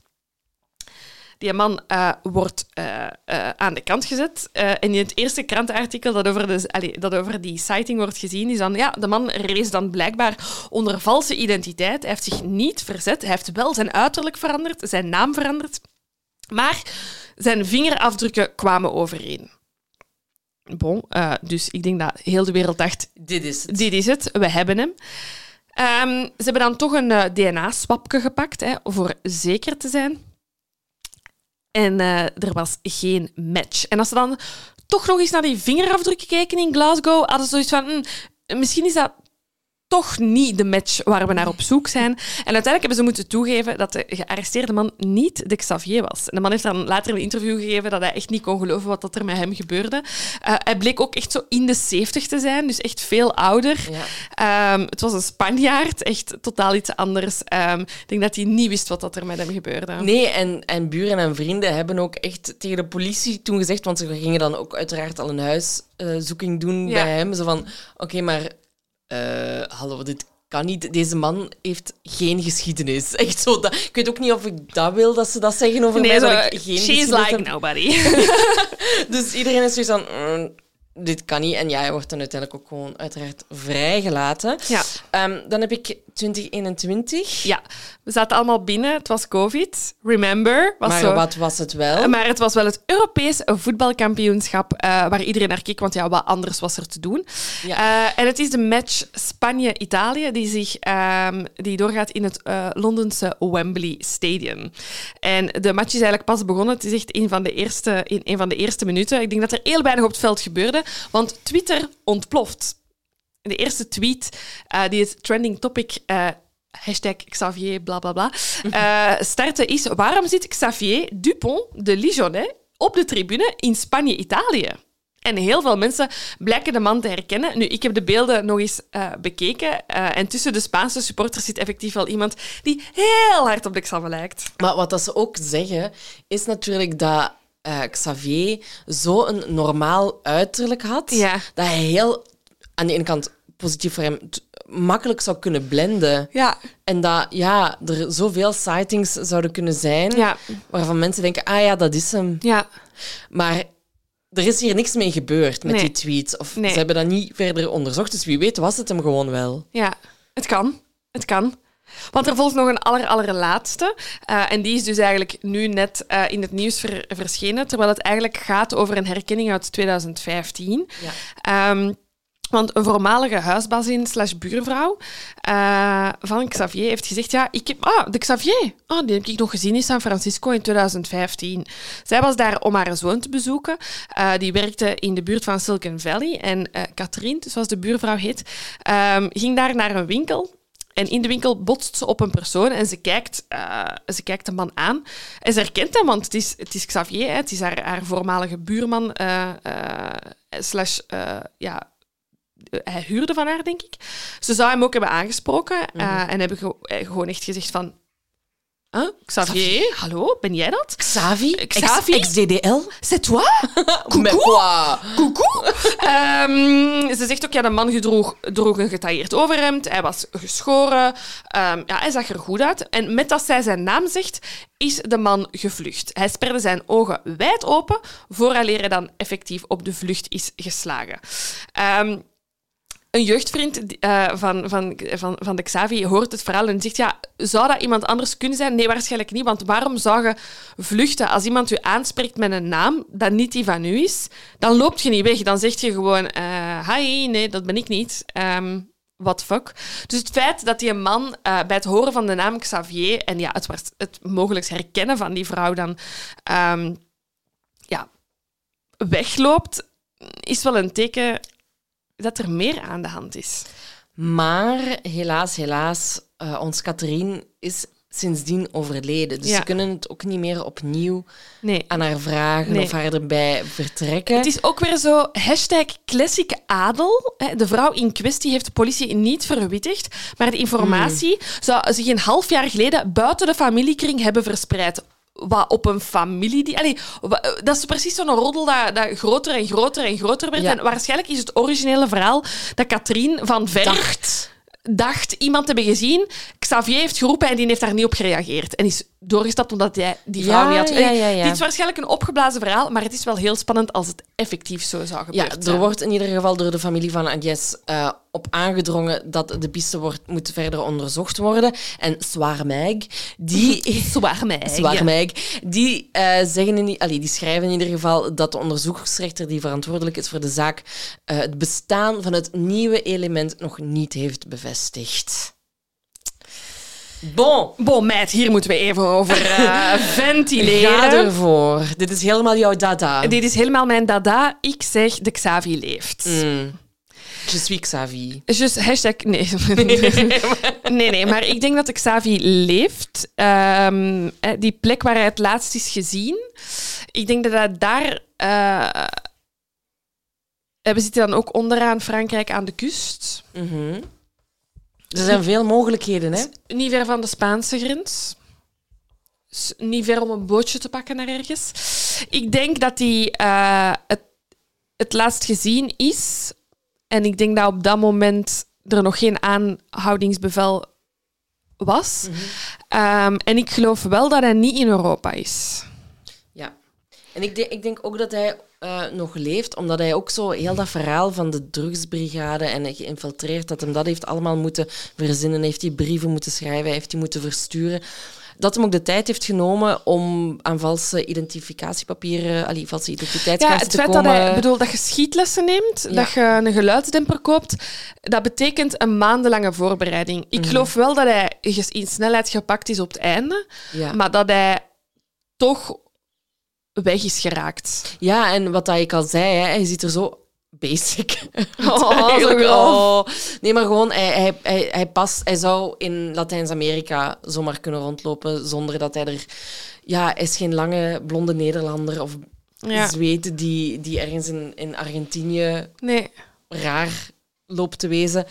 Die man eh, wordt eh, eh, aan de kant gezet. En in het eerste krantenartikel dat over, de, allee, dat over die sighting wordt gezien, is dan... Ja, de man rees dan blijkbaar onder valse identiteit. Hij heeft zich niet verzet. Hij heeft wel zijn uiterlijk veranderd, zijn naam veranderd. Maar zijn vingerafdrukken kwamen overeen. Bon, dus ik denk dat heel de wereld dacht, Dit is het. dit is het, we hebben hem. Ehm, ze hebben dan toch een DNA-swapje gepakt, hè, voor zeker te zijn. En eh, er was geen match. En als ze dan toch nog eens naar die vingerafdrukken kijken in Glasgow, hadden ze zoiets van, "Hm, misschien is dat toch niet de match waar we naar op zoek zijn. En uiteindelijk hebben ze moeten toegeven dat de gearresteerde man niet de Xavier was. En de man heeft dan later een interview gegeven dat hij echt niet kon geloven wat dat er met hem gebeurde. Eh, hij bleek ook echt zo in de 70 te zijn, dus echt veel ouder. Ja. Ehm, het was een Spanjaard, echt totaal iets anders. Ehm, ik denk dat hij niet wist wat dat er met hem gebeurde. Nee, en, en buren en vrienden hebben ook echt tegen de politie toen gezegd, want ze gingen dan ook uiteraard al een huiszoeking doen Ja. bij hem. Zo van, oké, maar eh, hallo, dit kan niet. Deze man heeft geen geschiedenis. Echt zo. Dat, ik weet ook niet of ik dat wil dat ze dat zeggen over mij. Zo, dat ik geen she's like nobody. Dus iedereen is zoiets van, "Mm, dit kan niet. En ja, hij wordt dan uiteindelijk ook gewoon uiteraard vrijgelaten. ja. Ehm, dan heb ik 2021. ja, we zaten allemaal binnen. Het was COVID. Remember? Was maar zo. wat was het wel? Maar het was wel het Europees voetbalkampioenschap eh, waar iedereen naar keek, want ja, wat anders was er te doen. Ja. Eh, en het is de match Spanje-Italië die, zich, ehm, die doorgaat in het eh, Londense Wembley Stadium. En de match is eigenlijk pas begonnen. Het is echt een van de eerste, in een van de eerste minuten. Ik denk dat er heel weinig op het veld gebeurde, want Twitter ontploft. De eerste tweet eh, die het trending topic eh, hashtag Xavier bla bla bla eh, startte is waarom zit Xavier Dupont de Ligonnais op de tribune in Spanje-Italië? En heel veel mensen blijken de man te herkennen. Nu, ik heb de beelden nog eens bekeken. eh, en tussen de Spaanse supporters zit effectief wel iemand die heel hard op de Xavier lijkt. Maar wat dat ze ook zeggen, is natuurlijk dat eh, Xavier zo'n normaal uiterlijk had, Ja. dat hij heel, aan de ene kant positief voor hem, makkelijk zou kunnen blenden. Ja, En dat ja, er zoveel sightings zouden kunnen zijn, ja, waarvan mensen denken, ah ja, dat is hem. ja. Maar er is hier niks mee gebeurd met Nee. die tweets. Of Nee. ze hebben dat niet verder onderzocht, dus wie weet was het hem gewoon wel. Ja, het kan. Het kan. Want er volgt nog een aller, allerlaatste. Eh, en die is dus eigenlijk nu net eh, in het nieuws ver- verschenen, terwijl het eigenlijk gaat over een herkenning uit 2015. Ja. Ehm, want een voormalige huisbazin slash buurvrouw eh, van Xavier heeft gezegd, ja, ik heb... Ah, de Xavier. Ah, die heb ik nog gezien in San Francisco in 2015. Zij was daar om haar zoon te bezoeken. Die werkte in de buurt van Silicon Valley. En eh Catherine, zoals de buurvrouw heet, ehm, ging daar naar een winkel. En in de winkel botst ze op een persoon en ze kijkt, eh, ze kijkt de man aan. En ze herkent hem, want het is, het is Xavier, hè. het is haar, haar voormalige buurman. eh, eh, slash, ja, hij huurde van haar, denk ik. Ze zou hem ook hebben aangesproken eh, en hebben ge- gewoon echt gezegd van... Huh? Xavier, hallo, ben jij dat? Xavi? Xavi? Ex-DDL? C'est toi? Quoi? Coucou. Ehm, ze zegt ook, ja, de man gedroeg, droeg een getailleerd overhemd. Hij was geschoren. Ehm, ja, hij zag er goed uit. En met dat zij zijn naam zegt, is de man gevlucht. Hij sperde zijn ogen wijd open, vooraleer hij dan effectief op de vlucht is geslagen. Ehm, een jeugdvriend uh, van, van, van, van de Xavi hoort het verhaal en zegt: ja, Zou dat iemand anders kunnen zijn? Nee, waarschijnlijk niet. Want waarom zou je vluchten als iemand u aanspreekt met een naam dat niet die van u is? Dan loopt je niet weg. Dan zeg je gewoon: uh, Hi, nee, dat ben ik niet. Um, what fuck. Dus het feit dat die man uh, bij het horen van de naam Xavier en ja, het, het mogelijk herkennen van die vrouw dan um, ja, wegloopt, is wel een teken dat er meer aan de hand is. Maar helaas, helaas, uh, ons Katrien is sindsdien overleden. Dus ja. ze kunnen het ook niet meer opnieuw nee. aan haar vragen nee. of haar erbij vertrekken. Het is ook weer zo, hashtag classic adel. De vrouw in kwestie heeft de politie niet verwittigd, maar de informatie hmm. zou zich een half jaar geleden buiten de familiekring hebben verspreid wat op een familie... Die, allee, dat is precies zo'n roddel dat, dat groter en groter en groter werd. En waarschijnlijk is het originele verhaal dat Katrien van Ver... Dacht. Dacht iemand te hebben gezien. Xavier heeft geroepen en die heeft daar niet op gereageerd. En is doorgestapt omdat hij die vrouw ja, niet had... Ja, ja, Dit is waarschijnlijk een opgeblazen verhaal, maar het is wel heel spannend als het effectief zo zou gebeuren. Ja, er wordt in ieder geval door de familie van Agnes uh, op aangedrongen dat de piste wordt, moet verder onderzocht worden. En Swarmeg, die... Die, uh, zeggen in, allee, die schrijven in ieder geval dat de onderzoeksrechter die verantwoordelijk is voor de zaak uh, het bestaan van het nieuwe element nog niet heeft bevestigd. Bon. Bon, meid, hier moeten we even over uh, ventileren. Ga ervoor. Dit is helemaal jouw dada. Dit is helemaal mijn dada. Ik zeg, de Xavi leeft. Mm. Je suis Xavi. Just hashtag... Nee. nee, nee. Maar ik denk dat de Xavi leeft. Um, die plek waar hij het laatst is gezien. Ik denk dat hij daar... Uh, we zitten dan ook onderaan Frankrijk aan de kust. Mm -hmm. Er zijn veel mogelijkheden, hè? Niet ver van de Spaanse grens. Niet ver om een bootje te pakken naar ergens. Ik denk dat hij uh, het, het laatst gezien is. En ik denk dat op dat moment er nog geen aanhoudingsbevel was. Mm -hmm. um, en ik geloof wel dat hij niet in Europa is. Ja. En ik, ik denk ook dat hij uh, nog leeft, omdat hij ook zo heel dat verhaal van de drugsbrigade en geïnfiltreerd, dat hem dat heeft allemaal moeten verzinnen, heeft die brieven moeten schrijven, heeft die moeten versturen. Dat hem ook de tijd heeft genomen om aan valse identificatiepapieren, allee, valse identiteitskaarten te komen. Ja, het feit dat, hij, bedoel, dat je schietlessen neemt, ja. dat je een geluidsdemper koopt, dat betekent een maandenlange voorbereiding. Ik mm. geloof wel dat hij in snelheid gepakt is op het einde, ja. maar dat hij toch weg is geraakt. Ja, en wat ik al zei, hè, hij ziet er zo basic. Oh, zo oh. Nee, maar gewoon, hij, hij, hij, hij, past, hij zou in Latijns-Amerika zomaar kunnen rondlopen zonder dat hij er... Ja, hij is geen lange blonde Nederlander of ja. Zweed die, die ergens in, in Argentinië nee. raar loopt te wezen.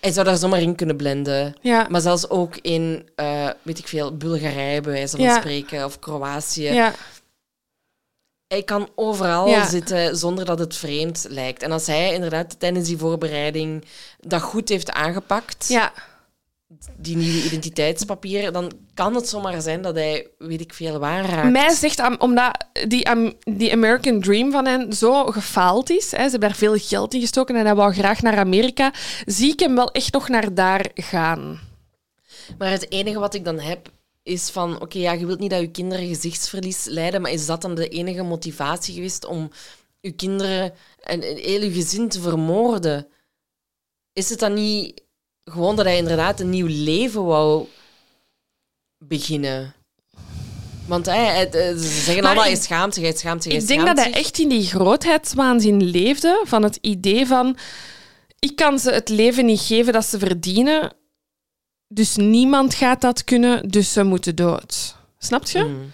Hij zou daar zomaar in kunnen blenden. Ja. Maar zelfs ook in, uh, weet ik veel, Bulgarije bij wijze van ja. spreken, of Kroatië. Ja hij kan overal ja. zitten zonder dat het vreemd lijkt. En als hij inderdaad tijdens die voorbereiding dat goed heeft aangepakt, ja. die nieuwe identiteitspapieren, dan kan het zomaar zijn dat hij, weet ik veel, waar raakt. Mij zegt, omdat die, die American Dream van hen zo gefaald is, hè, ze hebben daar veel geld in gestoken en hij wou graag naar Amerika, zie ik hem wel echt nog naar daar gaan. Maar het enige wat ik dan heb, is van, oké, okay, ja, je wilt niet dat je kinderen gezichtsverlies lijden, maar is dat dan de enige motivatie geweest om je kinderen en heel je gezin te vermoorden? Is het dan niet gewoon dat hij inderdaad een nieuw leven wou beginnen? Want hij, ze zeggen allemaal, hij schaamt zich, hij schaamt zich, Ik denk dat hij echt in die grootheidswaanzin leefde, van het idee van, ik kan ze het leven niet geven dat ze verdienen, dus niemand gaat dat kunnen, dus ze moeten dood. Snap je? Mm.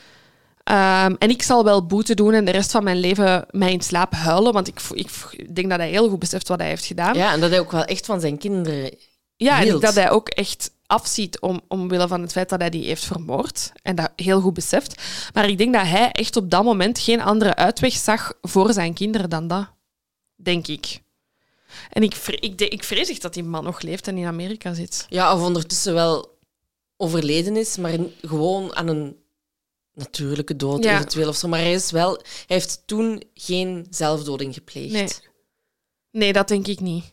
Um, en ik zal wel boete doen en de rest van mijn leven mij in slaap huilen, want ik, ik denk dat hij heel goed beseft wat hij heeft gedaan. Ja, en dat hij ook wel echt van zijn kinderen Ja, hield. en dat hij ook echt afziet om, omwille van het feit dat hij die heeft vermoord. En dat heel goed beseft. Maar ik denk dat hij echt op dat moment geen andere uitweg zag voor zijn kinderen dan dat. Denk ik. En ik, ik, ik vrees echt dat die man nog leeft en in Amerika zit. Ja, of ondertussen wel overleden is, maar gewoon aan een natuurlijke dood Ja. eventueel of zo. Maar hij, is wel, hij heeft toen geen zelfdoding gepleegd. Nee. Nee, dat denk ik niet.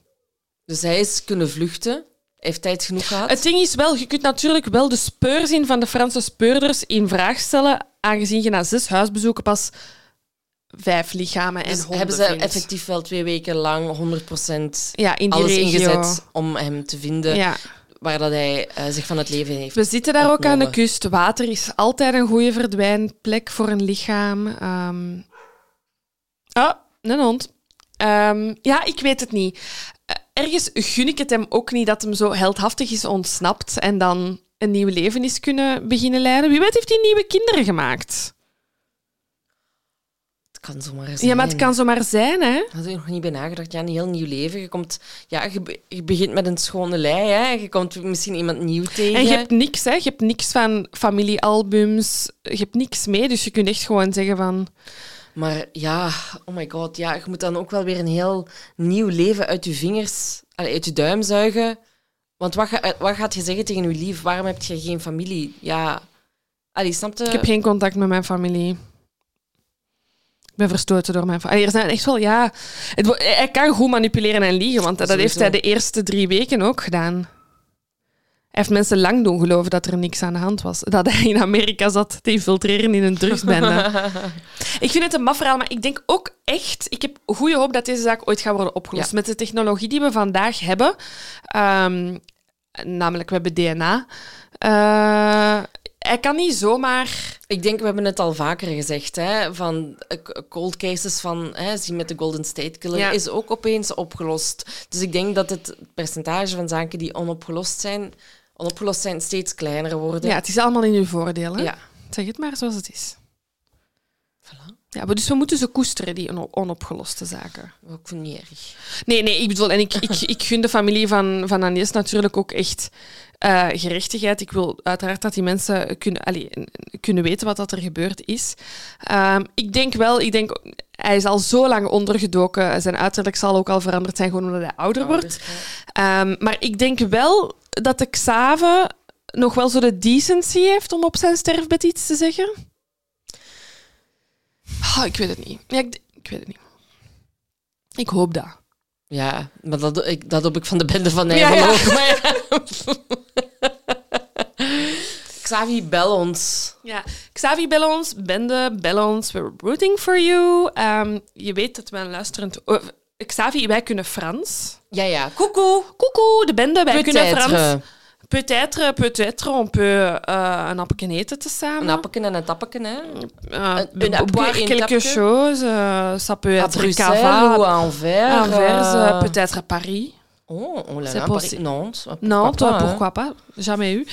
Dus hij is kunnen vluchten. Hij heeft tijd genoeg gehad. Het ding is wel, je kunt natuurlijk wel de speurzin van de Franse speurders in vraag stellen, aangezien je na zes huisbezoeken pas vijf lichamen en Dus honden hebben ze vindt. effectief wel twee weken lang 100% ja, in alles regio. ingezet om hem te vinden Ja. waar dat hij eh, zich van het leven heeft. We zitten daar ook aan de kust. Water is altijd een goede verdwijnplek voor een lichaam. Ehm Ah, een hond. Ehm, ja, ik weet het niet. Eh, Ergens gun ik het hem ook niet dat hem zo heldhaftig is ontsnapt en dan een nieuw leven is kunnen beginnen leiden. Wie weet heeft hij nieuwe kinderen gemaakt. Het kan zomaar zijn. Ja, maar het kan zomaar zijn, hè? Daar had ik nog niet bij nagedacht. Ja, een heel nieuw leven. Je, komt, ja, je, be- je begint met een schone lei. Hè. Je komt misschien iemand nieuw tegen. En je hebt niks, hè? Je hebt niks van familiealbums. Je hebt niks mee, dus je kunt echt gewoon zeggen van... Maar ja, oh my god. Ja, je moet dan ook wel weer een heel nieuw leven uit je vingers, uit je duim zuigen. Want wat, ga, wat gaat je zeggen tegen je lief? Waarom heb je geen familie? Ja, allee, snap je? Ik heb geen contact met mijn familie. Ik ben verstoten door mijn familie. Er zijn echt wel, ja... Het, hij kan goed manipuleren en liegen, want dat heeft hij de eerste drie weken ook gedaan. Hij heeft mensen lang doen geloven dat er niks aan de hand was. Dat hij in Amerika zat te infiltreren in een drugsbende. ik vind het een maf verhaal, maar ik denk ook echt... Ik heb goede hoop dat deze zaak ooit gaat worden opgelost. Ja. Met de technologie die we vandaag hebben... ehm, namelijk, we hebben DNA... eh, hij kan niet zomaar... Ik denk, we hebben het al vaker gezegd, hè, van eh, cold cases van, hè, zie met de Golden State Killer, Ja. is ook opeens opgelost. Dus ik denk dat het percentage van zaken die onopgelost zijn, onopgelost zijn steeds kleiner worden. Ja, het is allemaal in uw voordeel. Hè? Ja. Zeg het maar zoals het is. Voilà. Ja, maar dus we moeten ze koesteren, die ono- onopgeloste zaken. Ik vind het niet erg. Nee, nee, ik bedoel, en ik, ik, ik gun de familie van, van Agnes natuurlijk ook echt eh, gerechtigheid. Ik wil uiteraard dat die mensen kunnen, allee, kunnen weten wat dat er gebeurd is. Ehm, ik denk wel, ik denk, hij is al zo lang ondergedoken. Zijn uiterlijk zal ook al veranderd zijn, gewoon omdat hij ouder wordt. Ehm, maar ik denk wel dat de Xave nog wel zo de decency heeft om op zijn sterfbed iets te zeggen. Ah, ik weet het niet. Ja, ik, ik weet het niet. Ik hoop dat. Ja, maar dat, ik, dat hoop ik van de bende van Ja, Nijvel ja. ook. Maar ja. Xavi, bel ons. Ja, Xavi, bel ons. Bende, bel ons. We're rooting for you. Ehm, je weet dat wij een luisterend... oh, Xavi, wij kunnen Frans. Ja, ja. Coucou. Coucou, de bende, wij kunnen. Frans. Peut-être, peut-être, on peut euh, een appelken eten tezamen. Een appeken en een tappeken, hè. Euh, Een- een appelke, boire een quelque chose. euh, ça peut À être Bruxelles Cava, ou à Anvers. Anvers, euh, euh, peut-être à Paris. Oh, on l'a Paris. Nantes. pourquoi Non, pas, hein. pourquoi pas? Jamais eu.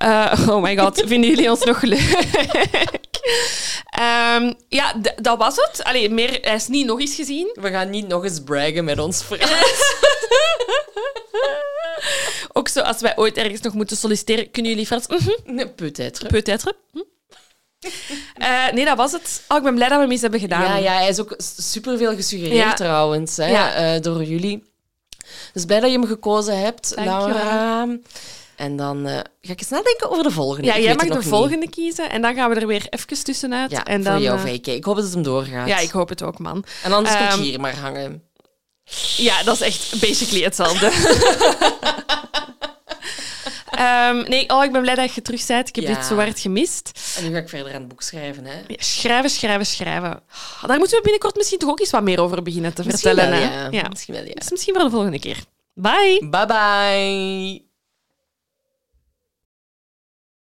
Oh my god, vinden jullie ons nog leuk? Ehm, ja, dat was het. Allee, meer, hij is niet nog eens gezien. We gaan niet nog eens braggen met ons Frans. Ook zo, als wij ooit ergens nog moeten solliciteren, kunnen jullie Frans? Mhm, Nee, Peut-être. Peut-être. Hm. Eh, nee, dat was het. Oh, ik ben blij dat we hem eens hebben gedaan. Ja, ja, hij is ook superveel gesuggereerd Ja. trouwens hè, Ja. eh, door jullie. Dus blij dat je hem gekozen hebt, Dank je wel. Laura. En dan eh, ga ik eens nadenken over de volgende. Ja, Ik jij mag de niet. volgende kiezen en dan gaan we er weer even tussenuit. Ja, en voor dan, jou, eh, Vijke. Ik hoop dat het hem doorgaat. Ja, ik hoop het ook, man. En anders Ehm, komt je hier maar hangen. Ja, dat is echt basically hetzelfde. Ehm, nee, oh, ik ben blij dat je terug bent. Ik heb Ja. dit zo hard gemist. En nu ga ik verder aan het boek schrijven. Hè. Ja, schrijven, schrijven, schrijven. Daar moeten we binnenkort misschien toch ook eens wat meer over beginnen te Misschien vertellen. wel, hè? ja. ja. Misschien wel, ja. Is misschien voor de volgende keer. Bye! Bye bye.